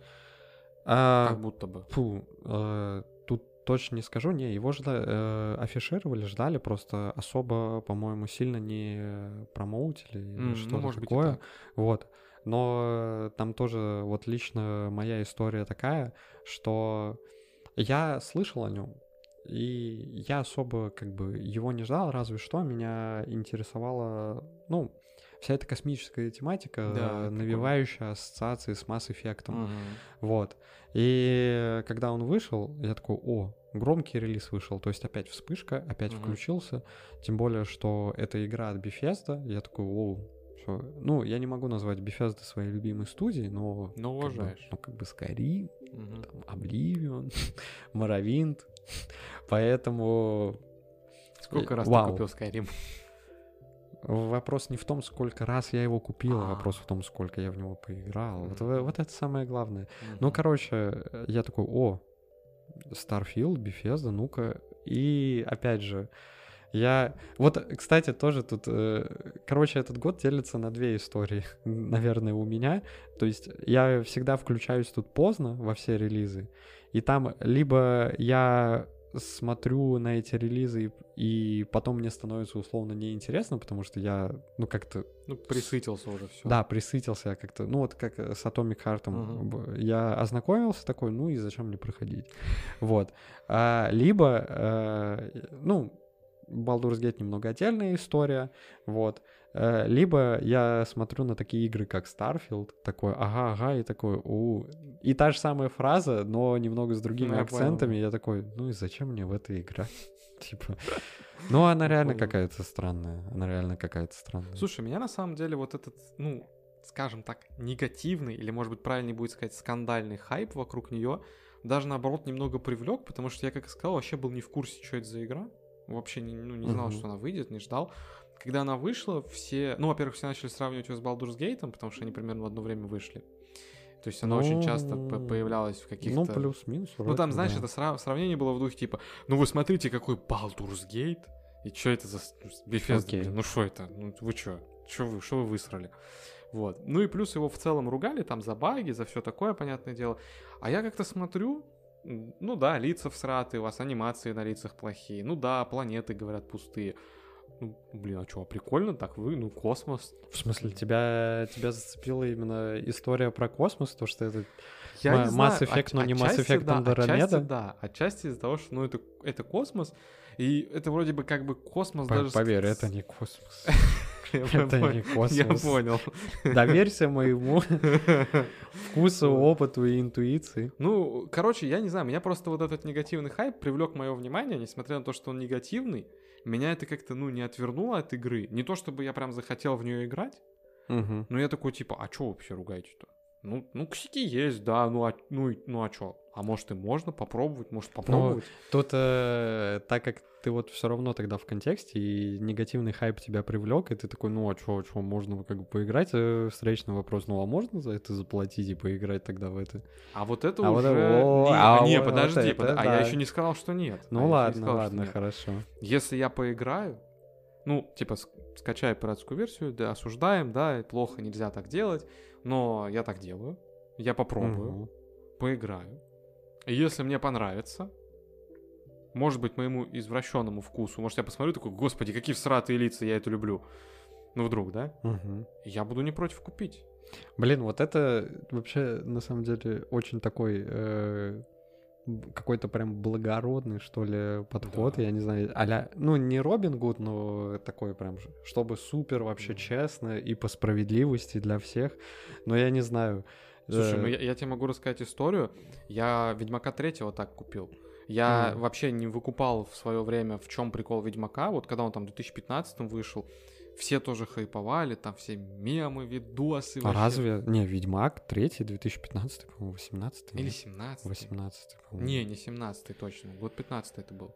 А, Как будто бы. Фу, э, точно не скажу. Не, его жда- э, афишировали, ждали, просто особо, по-моему, сильно не промоутили или ну, что-то быть, и такое. так. Вот. Но там тоже вот лично моя история такая, что я слышал о нем, и я особо как бы его не ждал, разве что меня интересовала, ну, вся эта космическая тематика, Да, э, прикольно. навевающая ассоциации с Effect. Мгм. Вот. И когда он вышел, я такой, о, громкий релиз вышел. То есть опять вспышка, опять Мгм. включился. Тем более, что это игра от Bethesda. Я такой, о, всё». Ну, я не могу назвать Bethesda своей любимой студией, но... Но как бы- уважаешь. ну, как бы Skyrim, Мгм. там, Oblivion, [laughs] Morrowind. Поэтому... Сколько э, раз вау. ты купил Skyrim? Вопрос не в том, сколько раз я его купил, а А. вопрос в том, сколько я в него поиграл. Вот, вот это самое главное. Ну, короче, я такой, о, Starfield, Bethesda, ну-ка. И опять же, Я... Вот, кстати, тоже тут... э, Короче, этот год делится на две истории, [laughs] наверное, у меня. То есть я всегда включаюсь тут поздно во все релизы, и там либо я смотрю на эти релизы, и потом мне становится условно неинтересно, потому что я, ну, как-то... Ну, присытился уже все. Да, присытился я как-то. Ну, вот как с Atomic Heart. Б- Я ознакомился такой, ну и зачем мне проходить? [laughs] Вот. А, либо, э, ну, Baldur's Gate немного отдельная история, вот. Э, Либо я смотрю на такие игры, как Starfield, такой, ага, ага, и такой, у И та же самая фраза, но немного с другими Ну, я понял, акцентами. Я такой, ну и зачем мне в это играть? [laughs] Типа, ну она реально какая-то странная. Она реально какая-то странная. Слушай, меня на самом деле вот этот, ну, скажем так, негативный, или, может быть, правильнее будет сказать, скандальный хайп вокруг нее, даже наоборот немного привлек, потому что я, как и сказал, вообще был не в курсе, что это за игра. Вообще не, ну, не знал, что она выйдет, не ждал. Когда она вышла, все... Ну, во-первых, все начали сравнивать ее с Baldur's Gate, потому что они примерно в одно время вышли. То есть она очень часто Ну, появлялась в каких-то... Ну, плюс-минус. Ну, там, знаешь, да. это сра- сравнение было в духе типа, ну вы смотрите, какой Baldur's Gate, и что это за Bethesda, Окей. блин, ну что это, ну вы что, что вы, что вы высрали? Вот. Ну и плюс его в целом ругали там за баги, за все такое, понятное дело. А я как-то смотрю, ну да, лица всратые, у вас анимации на лицах плохие, ну да, планеты, говорят, пустые. Ну, блин, а что, прикольно так вы, ну космос. В смысле, тебя, тебя зацепила именно история про космос, то, что это... Я Ма- не знаю, Mass Effect, от- но не Mass Effect да, Andromeda? Отчасти, да, отчасти из-за того, что, ну, это, это космос, и это вроде бы как бы космос По- даже... Поверь, это не космос. [laughs] Я Это не Я космос. понял. Доверься моему [laughs] вкусу, опыту и интуиции. Ну, короче, я не знаю, меня просто вот этот негативный хайп привлек мое внимание, несмотря на то, что он негативный, меня это как-то, ну, не отвернуло от игры. Не то, чтобы я прям захотел в нее играть, Мгм. но я такой, типа, а чё вообще ругаете-то? Ну, ну, косяки есть, да, ну, а, ну, ну, а чё? А может и можно попробовать, может попробовать? Тут, э, так как ты вот все равно тогда в контексте, и негативный хайп тебя привлек, и ты такой, ну а чё, чё, можно как бы поиграть? Э, Встречный вопрос, ну а можно за это заплатить и поиграть тогда в это? А вот это А вот уже... это- о, не, а не, вот подожди, это под- а я да. еще не сказал, что нет. А Ну я не ладно, сказал, ладно, хорошо. Если я поиграю, ну, типа, ск- скачай пиратскую версию, да, осуждаем, да, плохо, нельзя так делать, но я так делаю, я попробую, Мгм. поиграю. Если мне понравится, может быть, моему извращенному вкусу, может, я посмотрю такой, господи, какие всратые лица, я это люблю. Ну, вдруг, да? Мгм. Я буду не против купить. Блин, вот это вообще на самом деле очень такой э, какой-то прям благородный, что ли, подход, Да. я не знаю, а ну, не Робин Гуд, но такой прям, чтобы супер вообще честно и по справедливости для всех, но я не знаю. Слушай, ну я, я тебе могу рассказать историю. Я Ведьмака третьего так купил. Я Мгм. вообще не выкупал в свое время, в чем прикол Ведьмака. Вот когда он там в 2015 вышел, все тоже хайповали, там все мемы, видосы. а вообще. разве... Не, Ведьмак третий, 2015, по-моему, 18 Или нет? 17 18 по-моему. Не, не 17 точно. Год 15 это был.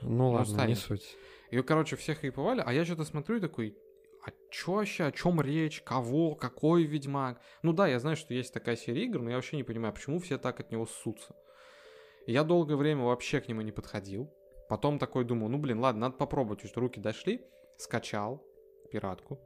Ну ладно, не старенький. суть. И, короче, все хайповали, а я что-то смотрю и такой, а чё вообще, о чем речь, кого, какой Ведьмак? Ну да, я знаю, что есть такая серия игр, но я вообще не понимаю, почему все так от него ссутся. Я долгое время вообще к нему не подходил. Потом такой думаю, ну блин, ладно, надо попробовать, что руки дошли. Скачал пиратку,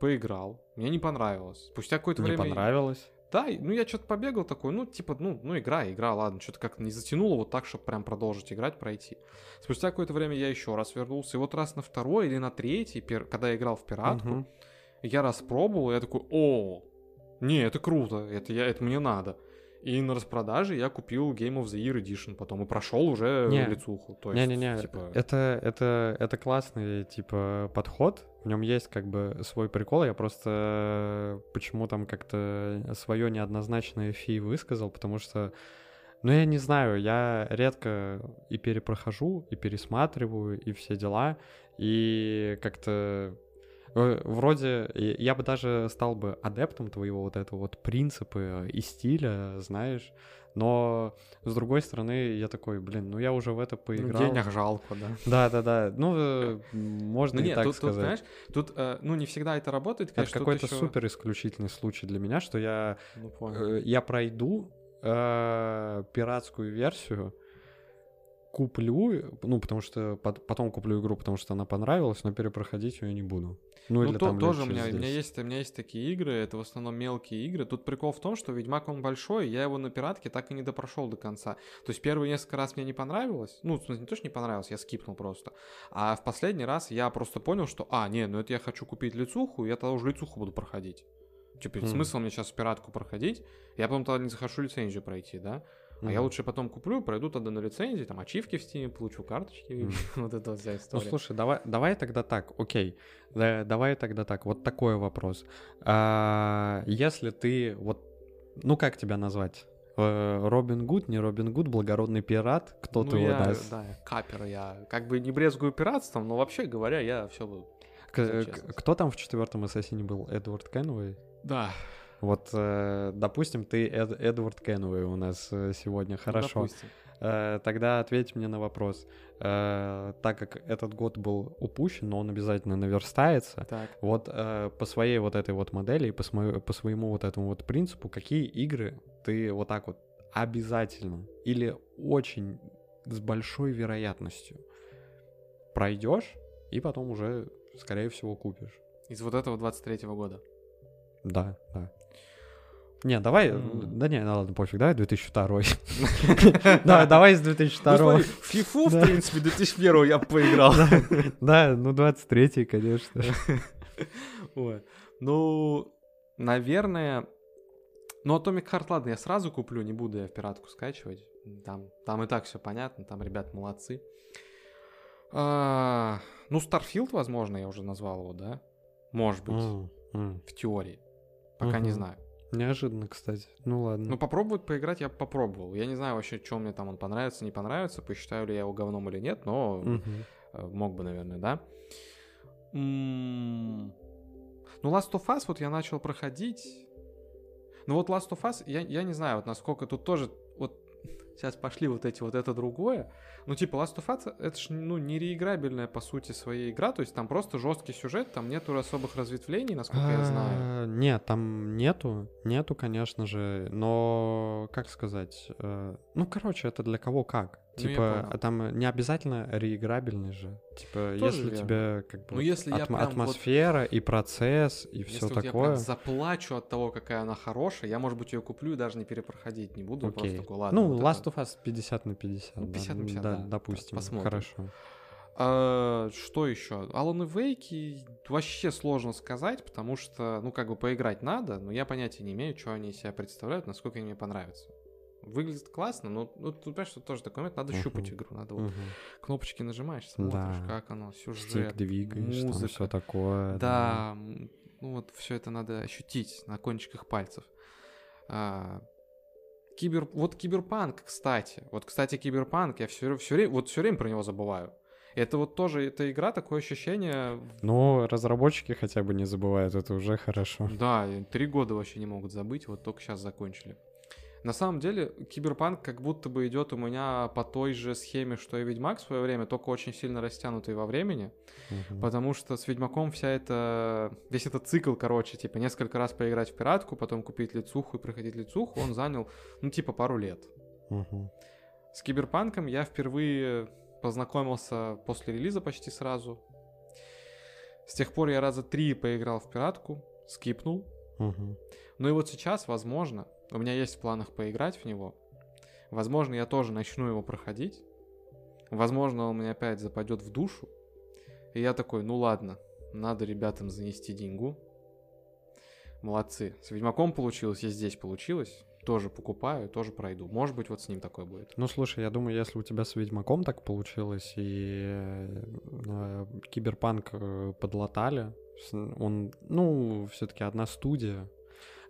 поиграл, мне не понравилось. Спустя какое-то Не время... понравилось? Да, ну я что-то побегал такой, ну типа, ну, ну игра, игра, ладно, что-то как-то не затянуло вот так, чтобы прям продолжить играть, пройти. Спустя какое-то время я еще раз вернулся, и вот раз на второй или на третий, пер- когда я играл в пиратку, Мгм. я распробовал, я такой, о, не, это круто, это, я, это мне надо. И на распродаже я купил Game of the Year Edition потом и прошел уже Не. лицуху. То есть, Не-не-не, типа, это, это, это классный, типа, подход. В нем есть, как бы, свой прикол. Я просто э, почему там как-то свое неоднозначное фи высказал, потому что, ну, я не знаю, я редко и перепрохожу, и пересматриваю, и все дела, и как-то Вроде и- я бы даже стал бы адептом твоего вот этого вот принципа и стиля, знаешь, но с другой стороны я такой, блин, ну я уже в это ну, поиграл. денег жалко, да. Да, да, да. Ну, э, можно Ну и нет, так тут, тут, сказать. знаешь, тут, э, ну, не всегда это работает, это конечно, тут какой-то супер исключительный случай для меня, что я, Ну, э, я пройду э, пиратскую версию, куплю, ну, потому что пот- потом куплю игру, потому что она понравилась, но перепроходить ее не буду. Ну, или то- там тоже у меня, у меня 10. есть, у меня есть такие игры, это в основном мелкие игры. Тут прикол в том, что Ведьмак он большой, я его на пиратке так и не допрошел до конца. То есть первые несколько раз мне не понравилось, ну, в смысле, не то, что не понравилось, я скипнул просто. А в последний раз я просто понял, что, а, не, ну это я хочу купить лицуху, и я тогда уже лицуху буду проходить. Типа, Мгм. смысл мне сейчас пиратку проходить, я потом тогда не захочу лицензию пройти, да? А я Мгм. лучше потом куплю, пройду тогда на лицензии, там ачивки в Steam, получу карточки, Мгм. [laughs] вот это вся Ну, история. слушай, давай, давай тогда так, окей. Да, давай тогда так, вот такой вопрос. А, если ты, вот, ну как тебя назвать? Э, Робин Гуд, не Робин Гуд, благородный пират, кто ну, ты его я, даст? Да, капер я. Как бы не брезгую пиратством, но вообще говоря, я все К- кто там в четвертом ассасине был? Эдвард Кенуэй? Да. Вот, э, допустим, ты Эд- Эдвард Кенуэй у нас э, сегодня, хорошо. Ну, допустим. Э, Тогда ответь мне на вопрос. Так как этот год был упущен, но он обязательно наверстается, Так. вот по своей вот этой вот модели и по, смо- по своему вот этому вот принципу, какие игры ты вот так вот обязательно или очень с большой вероятностью пройдешь и потом уже, скорее всего, купишь? Из вот этого 23-го года. Да, да. Не, давай, да не, ну ладно, пофиг, давай 2002. Да, [laughs] давай из 2002. Ну, фифу, в принципе, 2001 я поиграл. Да, ну 23 конечно. [laughs] Ой. Ну, наверное... Ну, Atomic Heart, ладно, я сразу куплю, не буду я в пиратку скачивать. Там, там и так все понятно, там ребят молодцы. А, ну, Starfield, возможно, я уже назвал его, да? Может быть, М, м. в теории. Пока не Мгм. знаю. Неожиданно, кстати. Ну ладно. Ну, попробовать поиграть я попробовал. Я не знаю вообще, что мне там он понравится, не понравится, посчитаю ли я его говном или нет, но э, мог бы, наверное, да. М, Ну, Last of Us вот я начал проходить. Ну вот Last of Us, я, я не знаю, вот насколько тут тоже, сейчас пошли вот эти вот это другое. Ну, типа, Last of Us, это ж, ну, не реиграбельная, по сути, своей игра, то есть там просто жесткий сюжет, там нету особых разветвлений, насколько я знаю. А, Нет, там нету, нету, конечно же, но как сказать, э, ну короче, это для кого как. Ну, я Типа, а там не обязательно реиграбельный же. Типа, Тоже если верно. тебе как бы Ну, если я прям вот- атмосфера и процесс и все Если вот я такое. прям заплачу от того, какая она хорошая, я, может быть, ее куплю и даже не перепроходить не буду. Просто Окей. такой, ладно. ну, вот Last это- of Us 50 на 50. Ну, да, 50 на 50, да, да. допустим. Посмотрим. Хорошо. А, что еще? Alan Wake вообще сложно сказать, потому что, ну, как бы поиграть надо, но я понятия не имею, что они из себя представляют, насколько они мне понравятся. Выглядит классно, но ну, тут, понимаешь, что тоже такой момент, надо Мгм. щупать игру, надо вот Мгм. кнопочки нажимаешь, смотришь, Да. как оно, Стик сюжет, двигаешь, там музыка. все такое. Да, м, ну вот все это надо ощутить на кончиках пальцев. А, кибер, вот киберпанк, кстати. Вот, кстати, киберпанк, я все, все, время, вот все время про него забываю. Это вот тоже, эта игра, такое ощущение, Ну, разработчики хотя бы не забывают, это уже хорошо. да, три года вообще не могут забыть, вот только сейчас закончили. На самом деле, Киберпанк как будто бы идет у меня по той же схеме, что и Ведьмак в свое время, только очень сильно растянутый во времени. Мгм. Потому что с Ведьмаком вся эта... Весь этот цикл, короче, типа, несколько раз поиграть в пиратку, потом купить лицуху и проходить лицуху, он занял, ну, типа, пару лет. Мгм. С Киберпанком я впервые познакомился после релиза почти сразу. С тех пор я раза три поиграл в пиратку, скипнул. Мгм. Ну и вот сейчас, возможно, у меня есть в планах поиграть в него. Возможно, я тоже начну его проходить. Возможно, он мне опять западет в душу. И я такой, ну ладно, надо ребятам занести деньгу. Молодцы. С Ведьмаком получилось, и здесь получилось. Тоже покупаю, тоже пройду. Может быть, вот с ним такое будет. Ну, слушай, я думаю, если у тебя с Ведьмаком так получилось, и э, Киберпанк э, подлатали, он, ну, все-таки одна студия,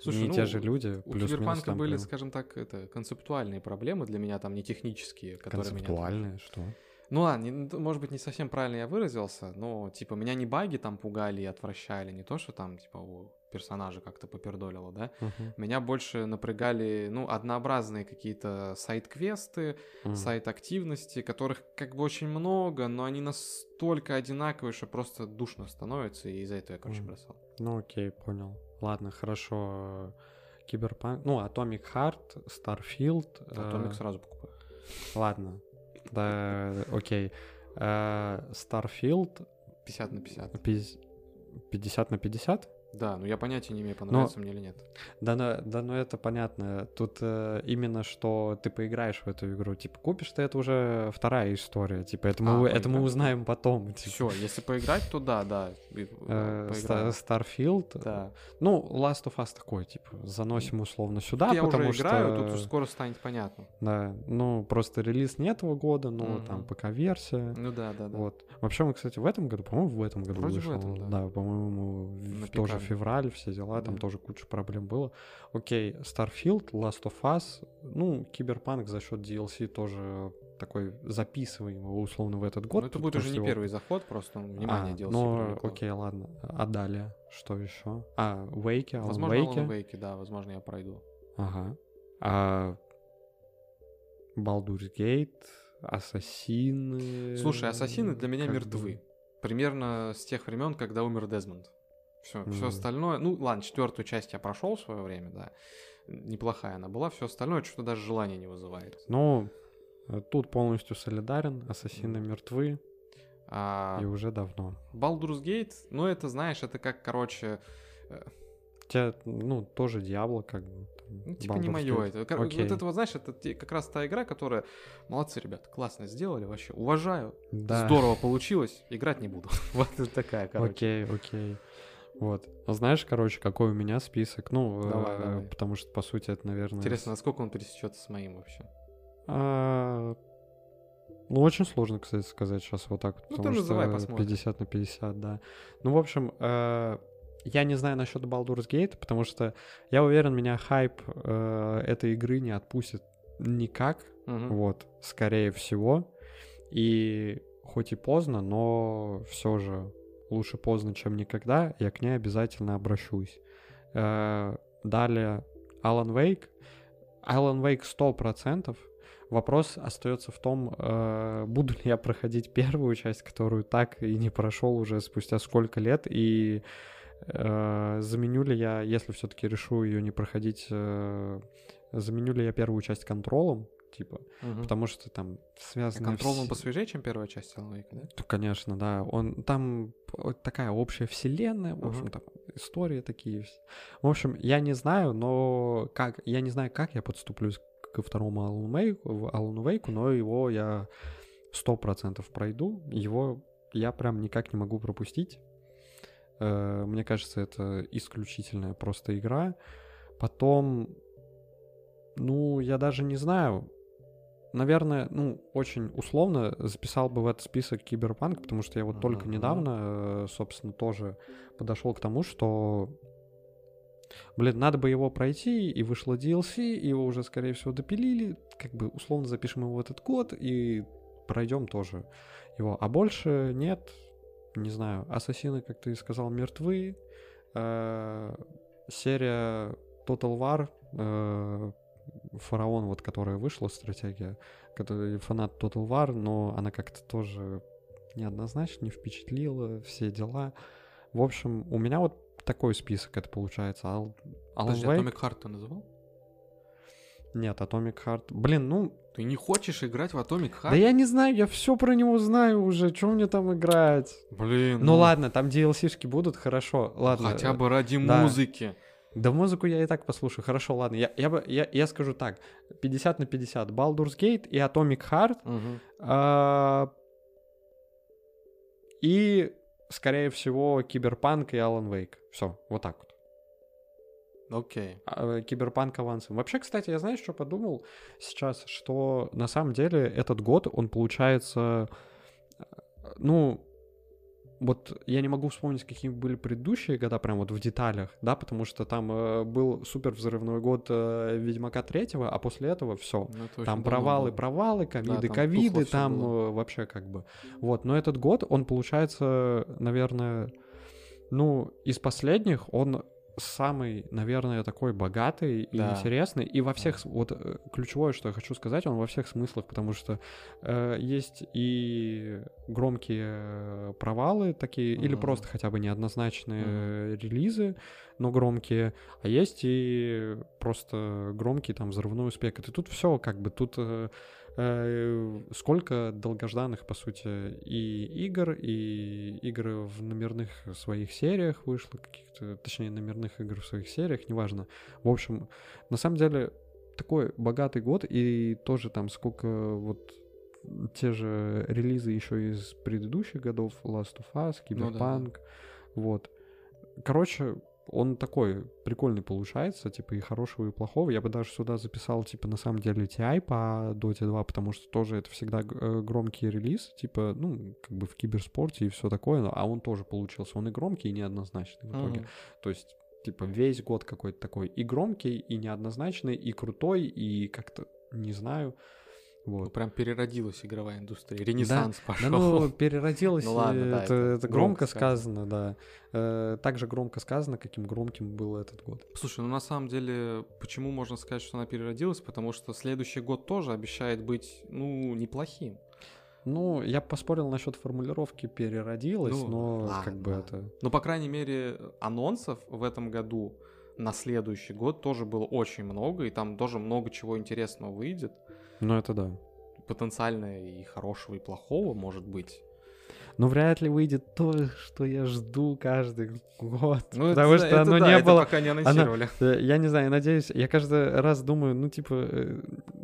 Слушай, не ну, те же люди, У Киберпанка были, прям скажем так, это концептуальные проблемы для меня, там не технические, которые меня концептуальные, что? Ну ладно, не- может быть, не совсем правильно я выразился, но, типа, меня не баги там пугали и отвращали, не то, что там, типа, у персонажа как-то попердолило, да? Мгм. Меня больше напрягали, ну, однообразные какие-то сайт-квесты, Мгм. сайт-активности, которых как бы очень много, но они настолько одинаковые, что просто душно становится, и из-за этого я, короче, Мгм. бросал. Ну, окей, понял. Ладно, хорошо. Киберпанк, ну, Atomic Heart, Starfield. э, Atomic сразу покупаю. Ладно. Да, [laughs] окей. Э, Starfield 50 на 50. пиз- 50 на 50? Да, ну я понятия не имею, понравится мне или нет. Да, ну, да, ну это понятно. Тут э, именно что ты поиграешь в эту игру. Типа, купишь ты это уже вторая история. Типа, это мы, А, это мы узнаем потом. Типа. Все, если поиграть, то да, да. Э. Ста- Starfield. Да. Ну, Last of Us такой, типа, заносим условно сюда, я потому уже играю, что... тут уж скоро станет понятно. Да, ну, просто релиз не этого года, но Мгм. там пока версия. Ну да, да, да. Вот. Вообще, мы, кстати, в этом году, по-моему, в этом году Вроде в вышел. этом, да. по-моему, в- На тоже. Февраль, все дела, там тоже куча проблем было. Окей, Starfield, Last of Us, ну, Киберпанк за счет DLC тоже такой записываемый условно в этот год. Ну это будет уже не первый заход, просто он внимание а, делал. Ну, окей, ладно. А далее? Что еще? А, Вейки, Alan Возможно. Alan Wake, да, возможно, я пройду. Ага. А Baldur's Gate, Ассасины... Слушай, ассасины для меня как мертвы. бы. Примерно с тех времен, когда умер Дезмонд. Все, все Мгм. остальное. Ну, ладно, четвертую часть я прошел в свое время, да. Неплохая она была. Все остальное что-то даже желания не вызывает. Ну, э, тут полностью солидарен. Ассасины мертвы. А И уже давно. Baldur's Gate, ну это, знаешь, это как, короче, Тебя, ну, тоже Диабло, как бы. там, ну, типа не Baldur's мое Gate. это. Окей. Вот это вот, знаешь, это как раз та игра, которая... Молодцы, ребят, классно сделали вообще. Уважаю. Да. Здорово получилось. Играть не буду. [laughs] Вот такая, короче. Окей, окей. Вот. А знаешь, короче, какой у меня список? Ну, Давай, э, давай. потому что, по сути, это, наверное... Интересно, насколько он пересечется с моим вообще. А, Ну, очень сложно, кстати, сказать сейчас вот так. Ну, ты потому называй, что посмотрим. 50 на 50, да. Ну, в общем, э, я не знаю насчет Baldur's Gate, потому что я уверен, меня хайп э, этой игры не отпустит никак. Мгм. Вот, скорее всего. И хоть и поздно, но все же лучше поздно, чем никогда. Я к ней обязательно обращусь. Э, Далее Alan Wake. Alan Wake 100%. Вопрос остается в том, э, буду ли я проходить первую часть, которую так и не прошел уже спустя сколько лет, и э, заменю ли я, если все-таки решу ее не проходить, заменю ли я первую часть контролом, типа, Мгм. потому что там связано... Контрол он посвежее, чем первая часть Alan Wake, да? Ну, конечно, да. Он там п- такая общая вселенная, в общем, там истории такие. В общем, я не знаю, но как я не знаю, как я подступлюсь ко второму Alan Wake, Alan Wake, но его я сто процентов пройду. Его я прям никак не могу пропустить. Э, Мне кажется, это исключительная просто игра. Потом, ну, я даже не знаю. Наверное, ну, очень условно записал бы в этот список Киберпанк, потому что я вот только Мгм. недавно, э, собственно, тоже подошел к тому, что, блин, надо бы его пройти, и вышло DLC, его уже, скорее всего, допилили, как бы условно запишем его в этот год, и пройдем тоже его. А больше нет, не знаю, Ассасины, как ты сказал, мертвы, Э, серия Total War, э, Фараон, вот которая вышла, стратегия, который фанат Total War, но она как-то тоже неоднозначно не впечатлила, все дела. В общем, у меня вот такой список это получается. Ал- Подожди, Wake- Atomic Heart ты называл? Нет, Atomic Heart. Блин, ну, Ты не хочешь играть в Atomic Heart? да я не знаю, я все про него знаю уже, что мне там играть? Блин, Ну ладно, там DLC-шки будут, хорошо, ладно. Хотя бы ради да. музыки. Да музыку я и так послушаю. Хорошо, ладно. Я, я, бы, я, я скажу так. 50 на 50. Baldur's Gate и Atomic Heart. Мгм. а, и, скорее всего, Киберпанк и Alan Wake. Все, вот так вот. Окей. А, э, Киберпанк авансом. Вообще, кстати, я знаешь, что подумал сейчас? Что на самом деле этот год, он получается... э, Ну, вот я не могу вспомнить, какие были предыдущие года, прям вот в деталях, да, потому что там э, был супер взрывной год э, Ведьмака третьего, а после этого все. Ну, Там провалы, было. провалы, ковиды, там ковиды, там было. э, вообще как бы. Вот, но этот год, он получается, наверное, ну, из последних, он самый, наверное, такой богатый и Да. интересный. И во всех, вот э, ключевое, что я хочу сказать, он во всех смыслах, потому что э, есть и громкие э, провалы такие, или Мгм. просто хотя бы неоднозначные э, релизы, но громкие, а есть и просто громкий там взрывной успех. И тут все как бы, тут э, сколько долгожданных, по сути, и игр, и игры в номерных своих сериях вышло, каких-то, точнее, номерных игр в своих сериях, неважно. В общем, на самом деле, такой богатый год, и тоже там сколько вот те же релизы еще из предыдущих годов, Last of Us, Cyberpunk, ну, да. вот. Короче, он такой прикольный получается, типа и хорошего, и плохого. Я бы даже сюда записал, типа, на самом деле TI по Dota 2, потому что тоже это всегда э, громкий релиз, типа, ну, как бы в киберспорте и все такое, а он тоже получился. Он и громкий, и неоднозначный в итоге. Mm-hmm. То есть, типа, весь год какой-то такой и громкий, и неоднозначный, и крутой, и как-то, не знаю, вот. Ну, прям переродилась игровая индустрия, ренессанс да, пошел. Да, [laughs] ну, переродилась, ну, ладно, да, это, это, громко, громко сказано, сказано, да. Э, так же громко сказано, каким громким был этот год. Слушай, ну на самом деле, почему можно сказать, что она переродилась? Потому что следующий год тоже обещает быть, ну, неплохим. Ну, я поспорил насчет формулировки переродилась, ну, но ладно. как бы это. Ну, по крайней мере, анонсов в этом году на следующий год тоже было очень много, и там тоже много чего интересного выйдет. Ну, это да. Потенциально и хорошего, и плохого может быть. Но вряд ли выйдет то, что я жду каждый год. Ну, потому это, что это оно да, не это было. пока не анонсировали. Оно, [laughs] я не знаю, надеюсь, я каждый раз думаю, ну, типа, э,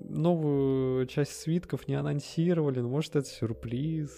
новую часть свитков не анонсировали, ну, может, это сюрприз.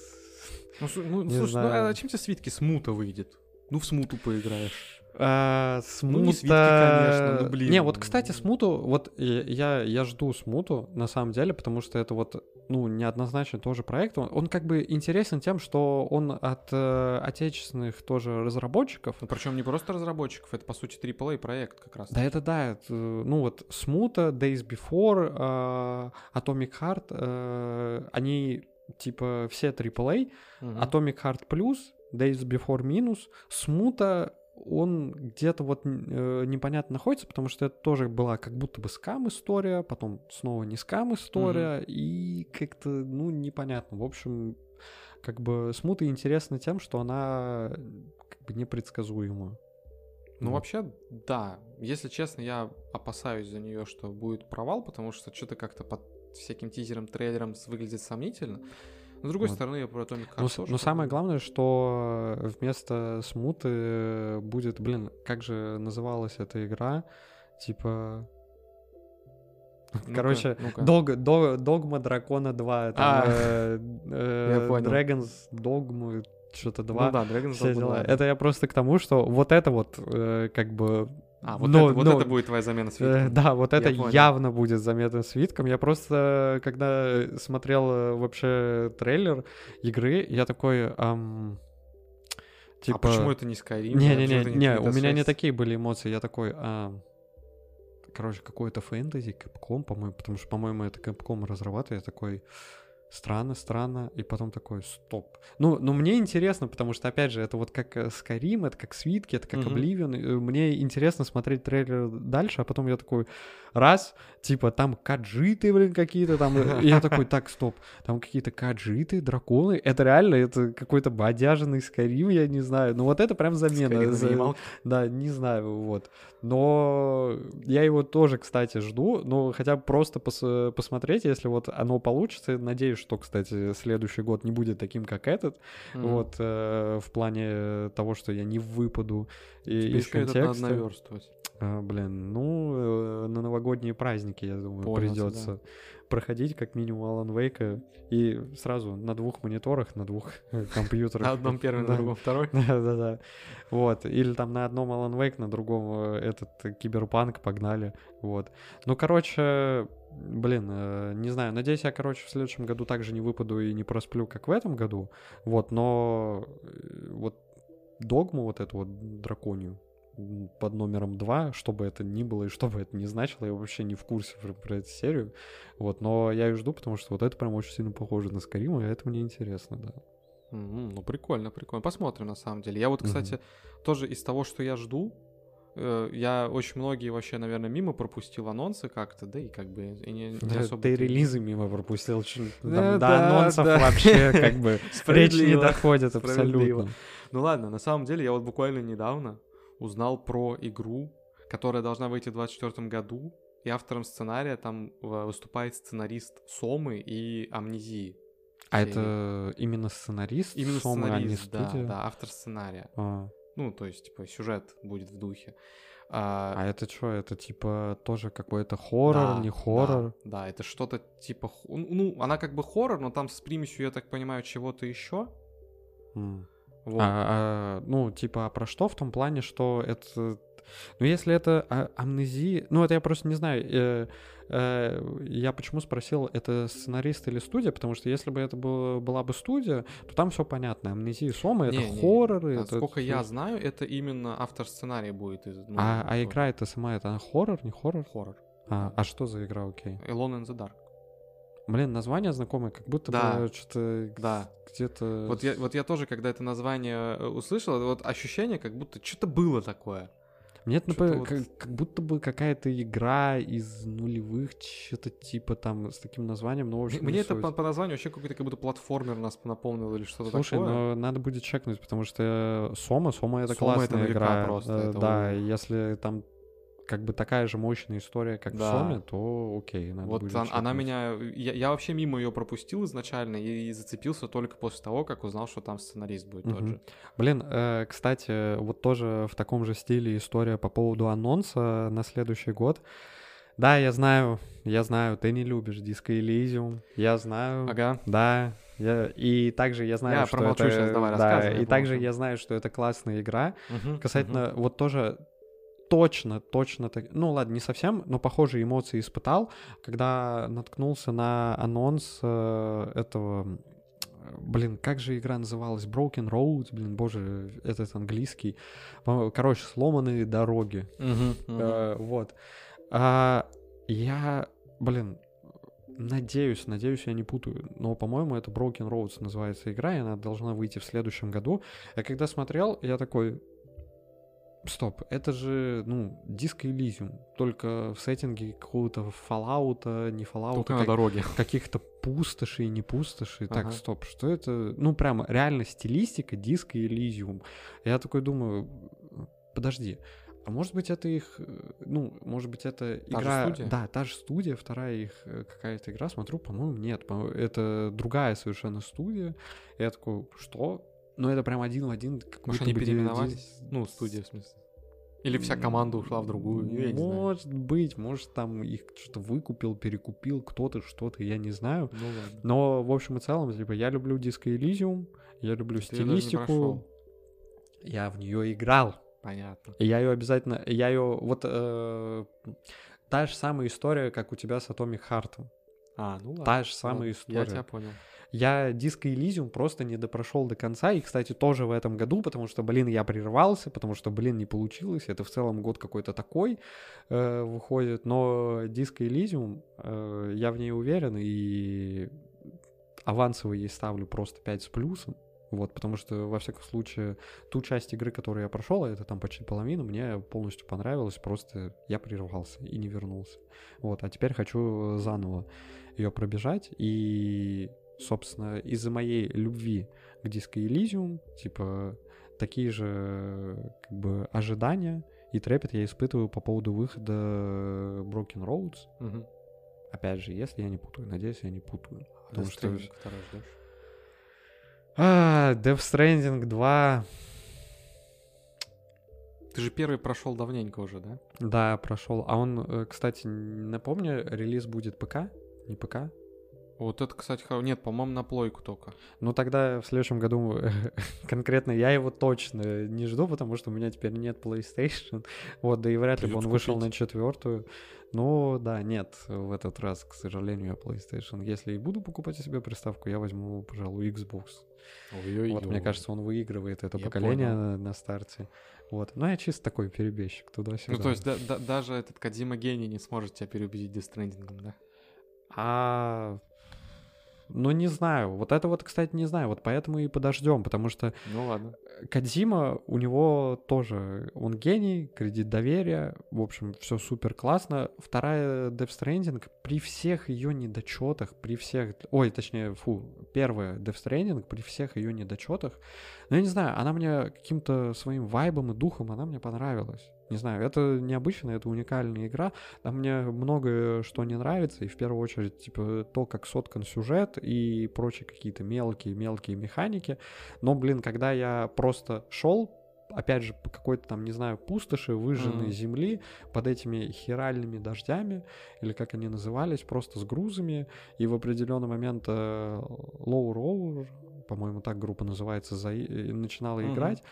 Ну, ну слушай, ну, знаю. ну а чем тебе свитки смута выйдет? Ну, в смуту поиграешь. А, смута... Ну, не свитки, конечно, ну, блин. Не, вот, кстати, смуту, вот я, я жду смуту, на самом деле, потому что это вот, ну, неоднозначно тоже проект. Он, он как бы интересен тем, что он от э, отечественных тоже разработчиков. Ну, причем не просто разработчиков, это, по сути, AAA проект как раз. Да, это да. Это, ну, вот смута, Days Before, э, Atomic Heart, э, они типа все AAA, угу. Atomic Heart Plus, Days Before минус, смута он где-то вот э, непонятно находится, потому что это тоже была как будто бы скам история, потом снова не скам история, mm-hmm. и как-то, ну, непонятно. В общем, как бы смута интересна тем, что она как бы непредсказуема. Ну, mm. вообще, да. Если честно, я опасаюсь за нее, что будет провал, потому что что-то как-то под всяким тизером, трейлером выглядит сомнительно. Но, с другой вот. стороны, я про Atomic Heart Но, тоже но самое главное, что вместо смуты будет, блин, как же называлась эта игра? Типа... [laughs] Ну Короче, ну дог, дог, Догма Дракона 2, там, а, э, [laughs] э, Dragons Dogma, что-то 2. Ну да, Dragons Dogma 2. Это я просто к тому, что вот это вот э, как бы а, вот, но, это, вот но, это будет твоя замена свитком. Э, да, вот это понял. явно будет заметным свитком. Я просто, когда смотрел э, вообще трейлер игры, я такой... Эм, типа... А почему это не Skyrim? Не-не-не, не, не, у меня не такие были эмоции. Я такой... А, короче, какой-то фэнтези, Capcom, по-моему, потому что, по-моему, это Capcom разрабатывает. Я такой странно, странно, и потом такой, стоп. Ну, ну мне интересно, потому что, опять же, это вот как э, Skyrim, это как свитки, это как. Oblivion, э, мне интересно смотреть трейлер дальше, а потом я такой, раз, типа, там каджиты, блин, какие-то там, и я [laughs] такой, так, стоп, там какие-то каджиты, драконы, это реально, это какой-то бодяженный Skyrim, я не знаю, ну вот это прям замена. За... Да, не знаю, вот. Но я его тоже, кстати, жду, но хотя бы просто пос- посмотреть, если вот оно получится, надеюсь, что, кстати, следующий год не будет таким, как этот, mm-hmm. вот, э, в плане того, что я не выпаду Тебе из контекста. Это надо наверстывать. А, блин, ну, э, на новогодние праздники, я думаю, Понял придется да. проходить как минимум Alan Wake и сразу на двух мониторах, на двух [laughs] компьютерах. На одном первый, на другом второй. [laughs] Да-да-да. Вот. Или там на одном Alan Wake, на другом э, этот Киберпанк, погнали. Вот. Ну, короче, блин, э, не знаю, надеюсь, я, короче, в следующем году также не выпаду и не просплю, как в этом году. Вот, но вот догму вот эту вот драконию, под номером 2, что бы это ни было и что бы это ни значило, я вообще не в курсе про, про эту серию. Вот, но я ее жду, потому что вот это прям очень сильно похоже на Скарима, и это мне интересно, да. Mm-hmm, ну, прикольно, прикольно. Посмотрим, на самом деле. Я вот, кстати, mm-hmm. тоже из того, что я жду, э, я очень многие вообще, наверное, мимо пропустил анонсы как-то, да и как бы и не, не да, особо... Ты релизы мимо пропустил, там, до анонсов вообще как бы [laughs] речь не доходит абсолютно. Ну ладно, на самом деле я вот буквально недавно узнал про игру, которая должна выйти в 2024 году, и автором сценария там выступает сценарист Сомы и Амнезии. А это именно сценарист? Именно Сомы, сценарист, а не да, студия? да, автор сценария. А, Ну, то есть, типа, сюжет будет в духе. а А, это что? Это типа тоже какой-то хоррор, да, не хоррор? Да, да, это что-то типа... Ну, она как бы хоррор, но там с примесью, я так понимаю, чего-то еще. М. Вот. А, а, ну, типа, а про что в том плане, что это... Ну, если это а- амнезия... Ну, это я просто не знаю. э, э, я почему спросил, это сценарист или студия? Потому что если бы это было, была бы студия, то там все понятно. Амнезия Сома — это Не-не-не. хорроры. это- Насколько я это- знаю, это именно автор сценария будет. Из, ну, А, а игра это сама, это хоррор, не хоррор? Хоррор. А, а что за игра, окей? Alone in the Dark. Блин, название знакомое, как будто Да. бы что-то Да. где-то... Вот я, вот я тоже, когда это название э, услышал, вот ощущение, как будто что-то было такое. Мне это Чё-то напо- вот- как, как будто бы какая-то игра из нулевых, что-то типа там с таким названием, ну, в общем, Мне не это суть. по, по названию вообще какой-то как будто платформер нас напомнил или что-то Слушай, такое. но надо будет чекнуть, потому что Сома, Сома это Сома это классная на века игра. просто, Э, это да, если там как бы такая же мощная история, как Да. в Соме, то окей, надо Вот будет он- она меня... Я, я вообще мимо ее пропустил изначально и, и зацепился только после того, как узнал, что там сценарист будет тот Мгм. же. Блин, э, кстати, вот тоже в таком же стиле история по поводу анонса на следующий год. Да, я знаю, я знаю, ты не любишь Disco Elysium, я знаю. Ага. Да, я, и также я знаю, Я что это... щас, давай, да, и также я знаю, что это классная игра. Мгм, Касательно мгм. вот тоже точно, точно так, ну ладно, не совсем, но похожие эмоции испытал, когда наткнулся на анонс э, этого, блин, как же игра называлась, Broken Roads, блин, боже, этот английский, короче, сломанные дороги. Э, вот. А, я, блин, надеюсь, надеюсь, я не путаю, но, по-моему, это Broken Roads называется игра, и она должна выйти в следующем году. Я когда смотрел, я такой, стоп, это же, ну, Disco Elysium, только в сеттинге какого-то Fallout, не Fallout, Только а на как- дороге. [laughs] каких-то пустошей, не пустошей. Так, Ага. стоп, что это? Ну, прямо реально стилистика Disco Elysium. Я такой думаю, подожди, а может быть это их, э, ну, может быть это же игра... студия? Да, та же студия, вторая их э, какая-то игра, смотрю, по-моему, нет, это другая совершенно студия. Я такой, что? Ну, это прям один в один. как Может, они переименовались? 9. Ну, студия, в смысле. Или вся команда ушла в другую, я не знаю. Может быть, может там их что-то выкупил, перекупил кто-то, что-то, я не знаю. Ну ладно. Но, в общем и целом, типа, я люблю Disco Elysium, я люблю Ты стилистику. Я в нее играл. Понятно. И я ее обязательно, я ее, вот э, та же самая история, как у тебя с Atomic Heart. А, ну ладно. Та же самая ладно, история. Я тебя понял. Я Disco Elysium просто не допрошел до конца, и, кстати, тоже в этом году, потому что, блин, я прервался, потому что, блин, не получилось, это в целом год какой-то такой э, выходит, но Disco Elysium, э, я в ней уверен, и авансово ей ставлю просто 5 с плюсом, вот, потому что, во всяком случае, ту часть игры, которую я прошел, а это там почти половина, мне полностью понравилось, просто я прервался и не вернулся. Вот, а теперь хочу заново ее пробежать, и, собственно, из-за моей любви к Disco Elysium, типа, такие же, как бы, ожидания и трепет я испытываю по поводу выхода Broken Roads. Мгм. Опять же, если я не путаю, надеюсь, я не путаю. Потому Death что... Второй ждёшь? А, Death Stranding 2, Ты же первый прошел давненько уже, да? да, прошел. А он, э, кстати, напомню, релиз будет ПК? Не ПК? Вот это, кстати, нет, по-моему, на плойку только. Ну тогда в следующем году [laughs] конкретно я его точно не жду, потому что у меня теперь нет PlayStation. Вот, да и вряд ли бы он Придётся вышел купить. на четвертую. Ну да, нет, в этот раз, к сожалению, PlayStation. Если и буду покупать себе приставку, я возьму, пожалуй, Xbox. Вот, мне кажется, он выигрывает это Я поколение понял. на, старте. Вот. Ну, я чисто такой перебежчик туда-сюда. Ну, то есть да- да- даже этот Кадима гений не сможет тебя переубедить Stranding, да? А Ну, не знаю. Вот это вот, кстати, не знаю. Вот поэтому и подождем, потому что Ну ладно. Кадзима, у него тоже, он гений, кредит доверия, в общем, все супер классно. Вторая Death Stranding, при всех ее недочетах, при всех, ой, точнее, фу, первая Death Stranding, при всех ее недочетах, ну, я не знаю, она мне каким-то своим вайбом и духом, она мне понравилась. Не знаю, это необычно, это уникальная игра. Там мне многое что не нравится, и в первую очередь, типа, то, как соткан сюжет и прочие какие-то мелкие-мелкие механики. Но, блин, когда я просто шел опять же, по какой-то там, не знаю, пустоши, выжженной Мгм. земли, под этими хиральными дождями, или как они назывались, просто с грузами, и в определенный момент э, Low Roller, по-моему, так группа называется, за... начинала Мгм. играть,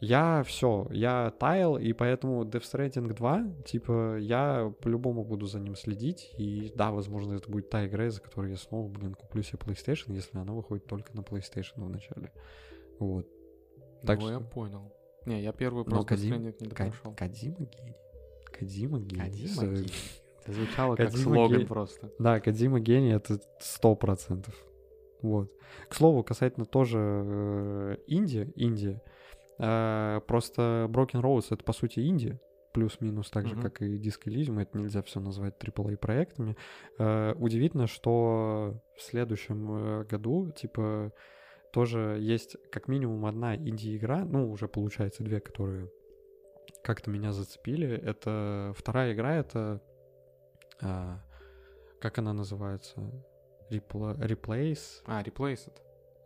я все, я таял, и поэтому Death Stranding 2, типа, я по-любому буду за ним следить, и да, возможно, это будет та игра, из-за которой я снова, блин, куплю себе PlayStation, если она выходит только на PlayStation вначале. Вот. Так ну, я что- понял. Не, я первую Но просто Кадим- Stranding не допрошел. Кадима гений. Кадима гений. Кадима С- гений. Это звучало как Кодзима слоган ге- просто. Да, Кадима гений это сто процентов. Вот. К слову, касательно тоже э, Индии, Индия, э, просто Broken Roads это по сути Индия, плюс-минус так же, Мгм. как и Disco Elysium, это нельзя все назвать AAA проектами. Э, удивительно, что в следующем э, году, типа, тоже есть как минимум одна инди-игра, ну, уже получается две, которые как-то меня зацепили. Это вторая игра, это а, как она называется? Repla- Replace? А, Replaced.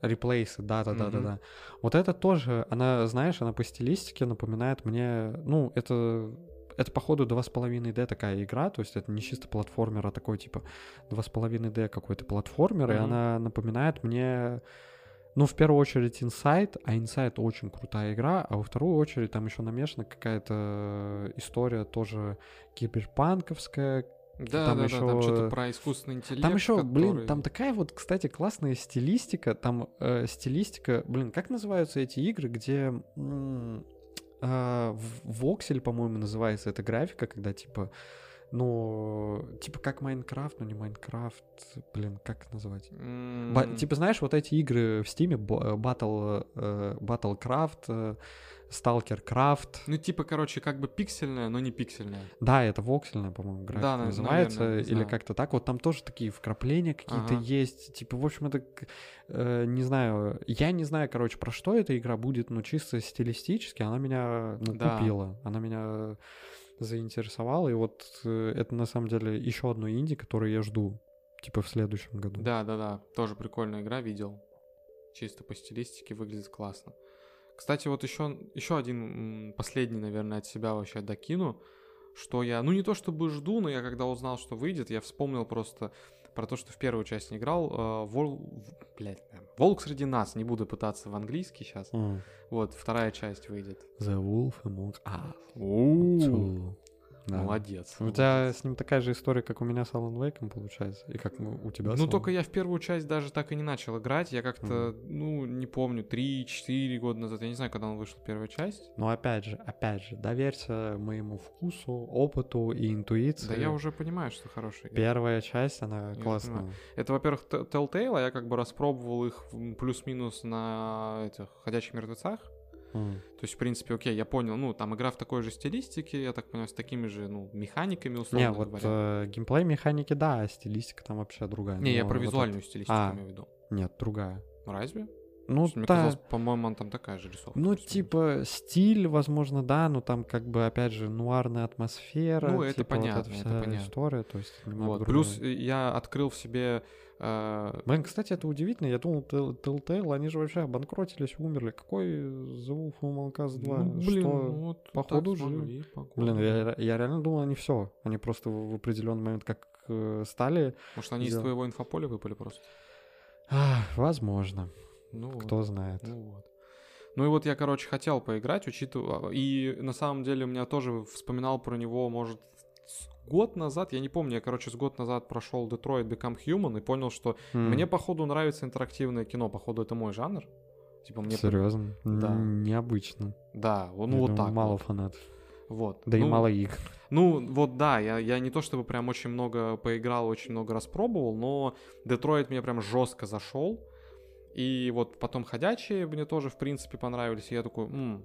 Replace, да, да, да, да, да. Вот это тоже, она, знаешь, она по стилистике напоминает мне, ну, это это, походу, 2,5D такая игра, то есть это не чисто платформер, а такой, типа, 2,5D какой-то платформер, и Мгм. она напоминает мне, ну, в первую очередь, Inside, а Inside очень крутая игра, а во вторую очередь там еще намешана какая-то история тоже киберпанковская, Да, там да, еще- да, там что-то про искусственный интеллект. там еще, блин, который- там такая вот, кстати, классная стилистика. Там э, стилистика, блин, как называются эти игры, где м, а, воксель, по-моему, называется эта графика, когда типа, ну, типа как Майнкрафт, но не Майнкрафт, блин, как? Ба- М, типа, знаешь, вот эти игры в Стиме, Battle, э, Battlecraft, э, Stalkercraft, Ну, типа, короче, как бы пиксельная, но не пиксельная. Да, это воксельная, по-моему, графика Да, на- называется, наверное, или как-то так. Вот там тоже такие вкрапления какие-то Ага. есть. Типа, в общем, это, э, не знаю, я не знаю, короче, про что эта игра будет, но чисто стилистически она меня ну, Да. купила, она меня заинтересовала, и вот э, это на самом деле еще одно инди, которое я жду, типа в следующем году. Да, да, да. Тоже прикольная игра, видел. Чисто по стилистике выглядит классно. Кстати, вот еще, еще один последний, наверное, от себя вообще докину, что я, ну не то чтобы жду, но я когда узнал, что выйдет, я вспомнил просто про то, что в первую часть не играл. э, Вол... блядь, Волк среди нас, не буду пытаться в английский сейчас. М. Вот, вторая часть выйдет. The Wolf Among Us. Да. Молодец. У тебя с ним такая же история, как у меня с Alan Wake, получается, и как ну, у тебя Ну, только я в первую часть даже так и не начал играть. Я как-то, ну, не помню, 3-4 года назад. Я не знаю, когда он вышел первая часть. Но опять же, опять же, доверься моему вкусу, опыту и интуиции. Да я уже понимаю, что хорошая игра. Первая часть, она Я классная. понимаю. Это, во-первых, Telltale, а я как бы распробовал их плюс-минус на этих «Ходячих мертвецах». М. То есть, в принципе, окей, я понял, ну, там игра в такой же стилистике, я так понимаю, с такими же, ну, механиками, условно Не, вот говоря. э, геймплей механики, да, а стилистика там вообще другая. Не, я Но про вот визуальную это- стилистику А. имею в виду. Нет, другая. Разве? Ну, Мне да, казалось, по-моему, она там такая же рисовка. ну, типа, стиль, возможно, да, но там, как бы, опять же, нуарная атмосфера. Ну, это типа, вот понятно, это вся понятно. история, то есть... Вот. другая. Плюс я открыл в себе... э, Блин, кстати, это удивительно. Я думал, Telltale, они же вообще обанкротились, умерли. Какой The Wolf Among Us 2? ну, блин, Что? ну вот походу, походу. Блин, я, я реально думал, они все. Они просто в определенный момент как э, стали. Может, они из твоего инфополя выпали просто? А, возможно, Ну, вот. кто знает. Ну вот. Ну и вот я, короче, хотел поиграть, учитывая... И на самом деле у меня тоже вспоминал про него, может, год назад, я не помню, я, короче, с год назад прошел Detroit Become Human и понял, что М, мне, походу, нравится интерактивное кино, походу, это мой жанр. Типа мне... Серьезно? Да. Необычно. Да, он, Я ну вот так Мало вот. фанатов. Вот. Да и Ну, мало игр. Ну, вот да, я, я не то чтобы прям очень много поиграл, очень много раз пробовал, но Детройт мне прям жестко зашел. И вот потом ходячие мне тоже, в принципе, понравились. И я такой, «М,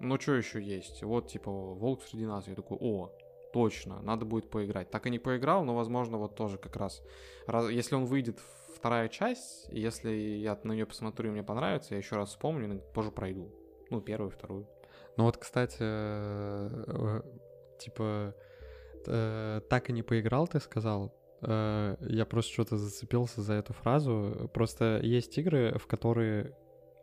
ну что еще есть? Вот, типа, Волк среди нас. Я такой, о, точно, надо будет поиграть. Так и не поиграл, но, возможно, вот тоже как раз. раз- если он выйдет вторая часть, если я на нее посмотрю и мне понравится, я еще раз вспомню позже пройду. Ну, первую, вторую. Ну вот, кстати, э, типа, э, так и не поиграл, ты сказал. Э, Я просто что-то зацепился за эту фразу. Просто есть игры, в которые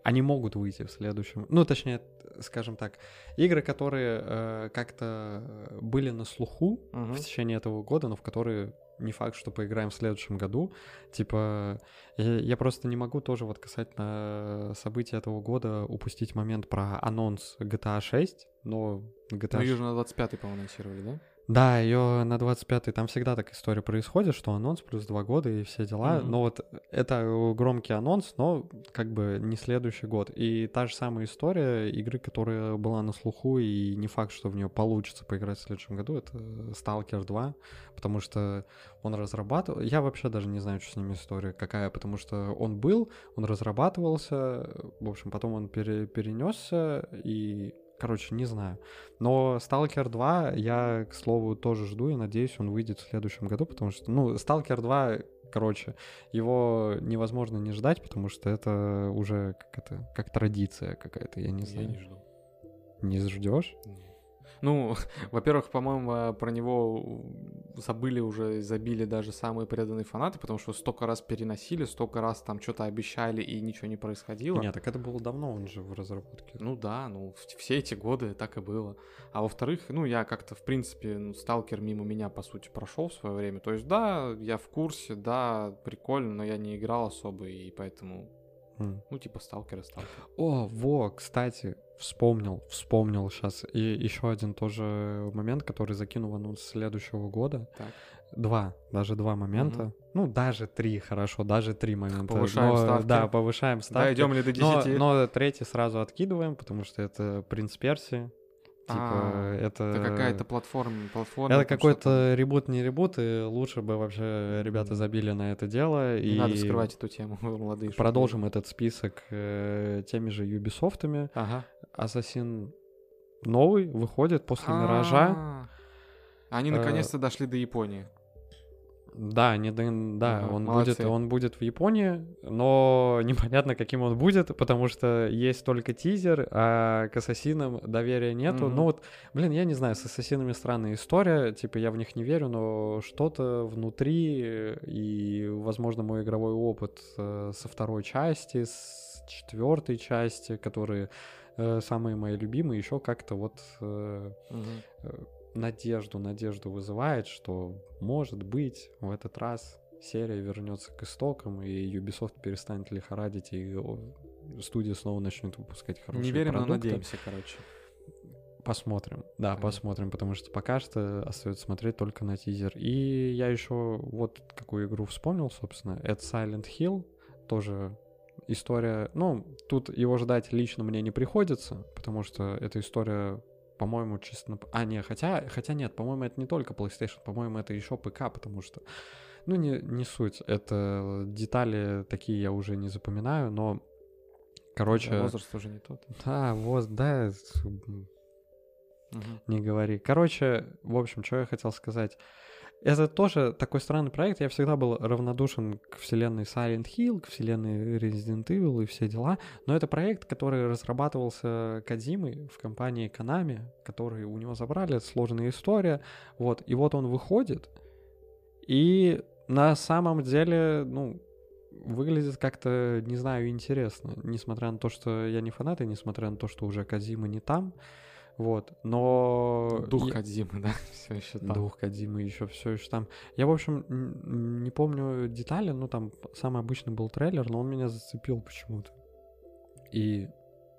они могут выйти в следующем. Ну, точнее, скажем так, игры, которые э, как-то были на слуху Мгм. в течение этого года, но в которые не факт, что поиграем в следующем году. Типа, я, я просто не могу тоже вот касательно событий этого года упустить момент про анонс GTA 6, но GTA Ну, ее 6... же на 25-й, по-моему, анонсировали, да? Да, ее на 25-й, там всегда так история происходит, что анонс плюс два года и все дела. Мгм. Но вот это громкий анонс, но как бы не следующий год. И та же самая история игры, которая была на слуху, и не факт, что в нее получится поиграть в следующем году, это Stalker 2, потому что он разрабатывал... Я вообще даже не знаю, что с ними история какая, потому что он был, он разрабатывался, в общем, потом он пере- перенесся, и Короче, не знаю. Но Stalker 2 я, к слову, тоже жду и надеюсь, он выйдет в следующем году, потому что, ну, Stalker 2, короче, его невозможно не ждать, потому что это уже как это, как традиция какая-то, я не знаю. Я не жду. Не ждешь? Не. Ну, [laughs] во-первых, по-моему, про него забыли уже, забили даже самые преданные фанаты, потому что столько раз переносили, столько раз там что-то обещали и ничего не происходило. Нет, так это было давно, он же в разработке. Ну да, ну все эти годы так и было. А во-вторых, ну я как-то, в принципе, ну, сталкер мимо меня, по сути, прошел в свое время. То есть, да, я в курсе, да, прикольно, но я не играл особо, и поэтому, М. ну, типа, сталкер и сталкер. О, во, кстати, вспомнил, вспомнил сейчас. И еще один тоже момент, который закину в анонс следующего года. Так. Два, даже два момента. Мгм. Ну, даже три, хорошо, даже три момента. Повышаем Но, ставки. Да, повышаем ставки. Дойдем ли до Но, 10? но третий сразу откидываем, потому что это принц Перси. Типа, А, это... Это какая-то платформа, платформа. Это какой-то ребут, не ребут, и лучше бы вообще ребята забили на это дело. Не и надо вскрывать эту тему, [laughs] молодые. Продолжим этот список э, теми же Ubisoft'ами. Ага. Ассасин новый выходит после Миража. А, Они Э, наконец-то дошли до Японии. Да, не да, Ага, он молодцы. будет, он будет в Японии, но [laughs] непонятно, каким он будет, потому что есть только тизер, а к ассасинам доверия нету. Мгм. Ну вот, блин, я не знаю, с ассасинами странная история, типа я в них не верю, но что-то внутри и, возможно, мой игровой опыт э, со второй части, с четвертой части, которые э, самые мои любимые, еще как-то вот э, надежду, надежду вызывает, что, может быть, в этот раз серия вернется к истокам, и Ubisoft перестанет лихорадить, и студия снова начнет выпускать хорошие Не верим, но продукты. надеемся, короче. Посмотрим. Да, Понятно. посмотрим, потому что пока что остается смотреть только на тизер. И я еще вот какую игру вспомнил, собственно. Это Silent Hill. Тоже история... Ну, тут его ждать лично мне не приходится, потому что эта история, по-моему, чисто... на- А, не, хотя, хотя нет, по-моему, это не только PlayStation, по-моему, это еще ПК, потому что... Ну, не, не суть. Это детали такие я уже не запоминаю, но... Короче... Да, Возраст уже не тот. Да, вот, да, Мгм. не говори. Короче, в общем, что я хотел сказать. Это тоже такой странный проект. Я всегда был равнодушен к вселенной Silent Hill, к вселенной Resident Evil и все дела. Но это проект, который разрабатывался Кадзимой в компании Konami, который у него забрали, это сложная история. Вот, и вот он выходит, и на самом деле, ну, выглядит как-то, не знаю, интересно. Несмотря на то, что я не фанат, и несмотря на то, что уже Кадзима не там. Вот, но... Дух я- Кадзимы, да, [laughs] все еще там. Дух Кадзимы еще все еще там. Я, в общем, не помню детали, ну там самый обычный был трейлер, но он меня зацепил почему-то. И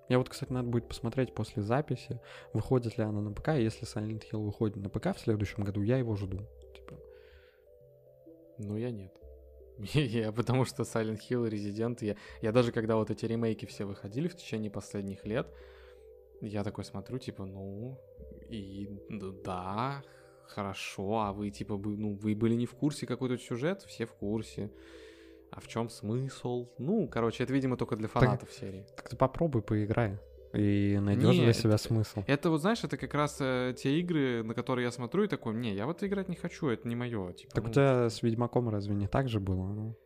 я вот, кстати, надо будет посмотреть после записи, выходит ли она на ПК. Если Silent Hill выходит на ПК в следующем году, я его жду. Типа, Ну, я нет. [laughs] Я, потому что Silent Hill и Resident, я, я даже когда вот эти ремейки все выходили в течение последних лет, я такой смотрю, типа, ну, И да, хорошо, а вы типа, ну, вы были не в курсе какой-то сюжет, все в курсе. А в чем смысл? Ну, короче, это, видимо, только для фанатов так, серии. Так ты попробуй поиграй и найдешь для себя это, смысл. Это вот, знаешь, это как раз э, те игры, на которые я смотрю и такой, не, я вот играть не хочу, это не мое. Типа, так ну, у тебя с Ведьмаком разве не так же было? Ну?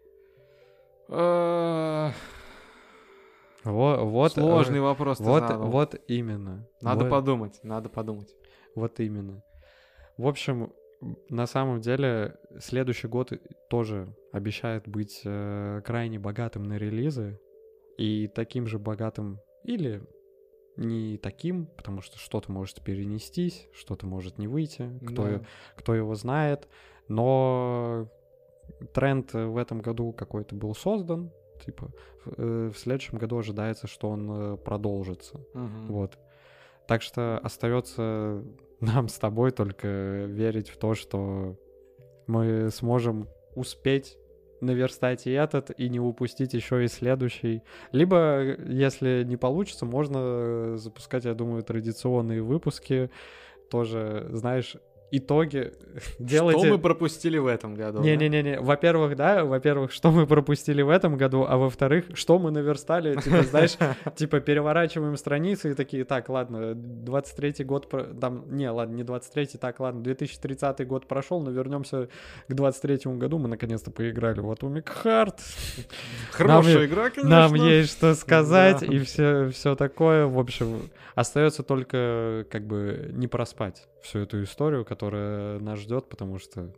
Э, вот, вот, Сложный вопрос. Вот, вот именно. Надо вот, подумать, надо подумать. Вот именно. В общем, на самом деле следующий год тоже обещает быть э, крайне богатым на релизы и таким же богатым или не таким, потому что что-то может перенестись, что-то может не выйти, кто, да. кто его знает, но тренд в этом году какой-то был создан, типа в, э, в следующем году ожидается, что он э, продолжится, угу. вот. Так что остается [laughs] нам с тобой только верить в то, что мы сможем успеть наверстать и этот, и не упустить еще и следующий. Либо, если не получится, можно запускать, я думаю, традиционные выпуски. Тоже, знаешь, итоги [laughs] делайте... Что мы пропустили в этом году? Не-не-не, да? во-первых, да, во-первых, что мы пропустили в этом году, а во-вторых, что мы наверстали, типа, знаешь, [laughs] типа переворачиваем страницы и такие, так, ладно, 23-й год, там, не, ладно, не 23-й, так, ладно, 2030 год прошел, но вернемся к 23-му году, мы наконец-то поиграли в Atomic Heart. Хорошая нам, игра, конечно. Нам есть что сказать, да. и все, все такое, в общем, остается только, как бы, не проспать всю эту историю, которая нас ждет, потому что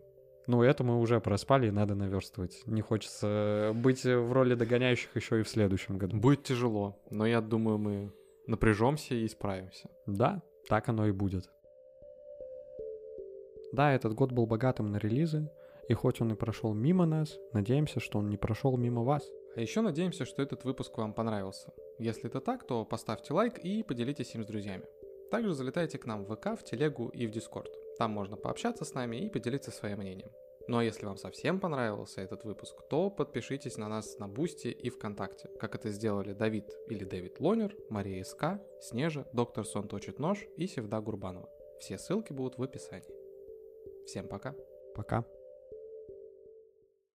ну, это мы уже проспали, и надо наверстывать. Не хочется быть в роли догоняющих еще и в следующем году. Будет тяжело, но я думаю, мы напряжемся и справимся. Да, так оно и будет. Да, этот год был богатым на релизы, и хоть он и прошел мимо нас, надеемся, что он не прошел мимо вас. А еще надеемся, что этот выпуск вам понравился. Если это так, то поставьте лайк и поделитесь им с друзьями. Также залетайте к нам в ВК, в Телегу и в Дискорд. Там можно пообщаться с нами и поделиться своим мнением. Ну а если вам совсем понравился этот выпуск, то подпишитесь на нас на Бусти и ВКонтакте, как это сделали Давид или Дэвид Лонер, Мария СК, Снежа, Доктор Сон точит нож и Севда Гурбанова. Все ссылки будут в описании. Всем пока. Пока.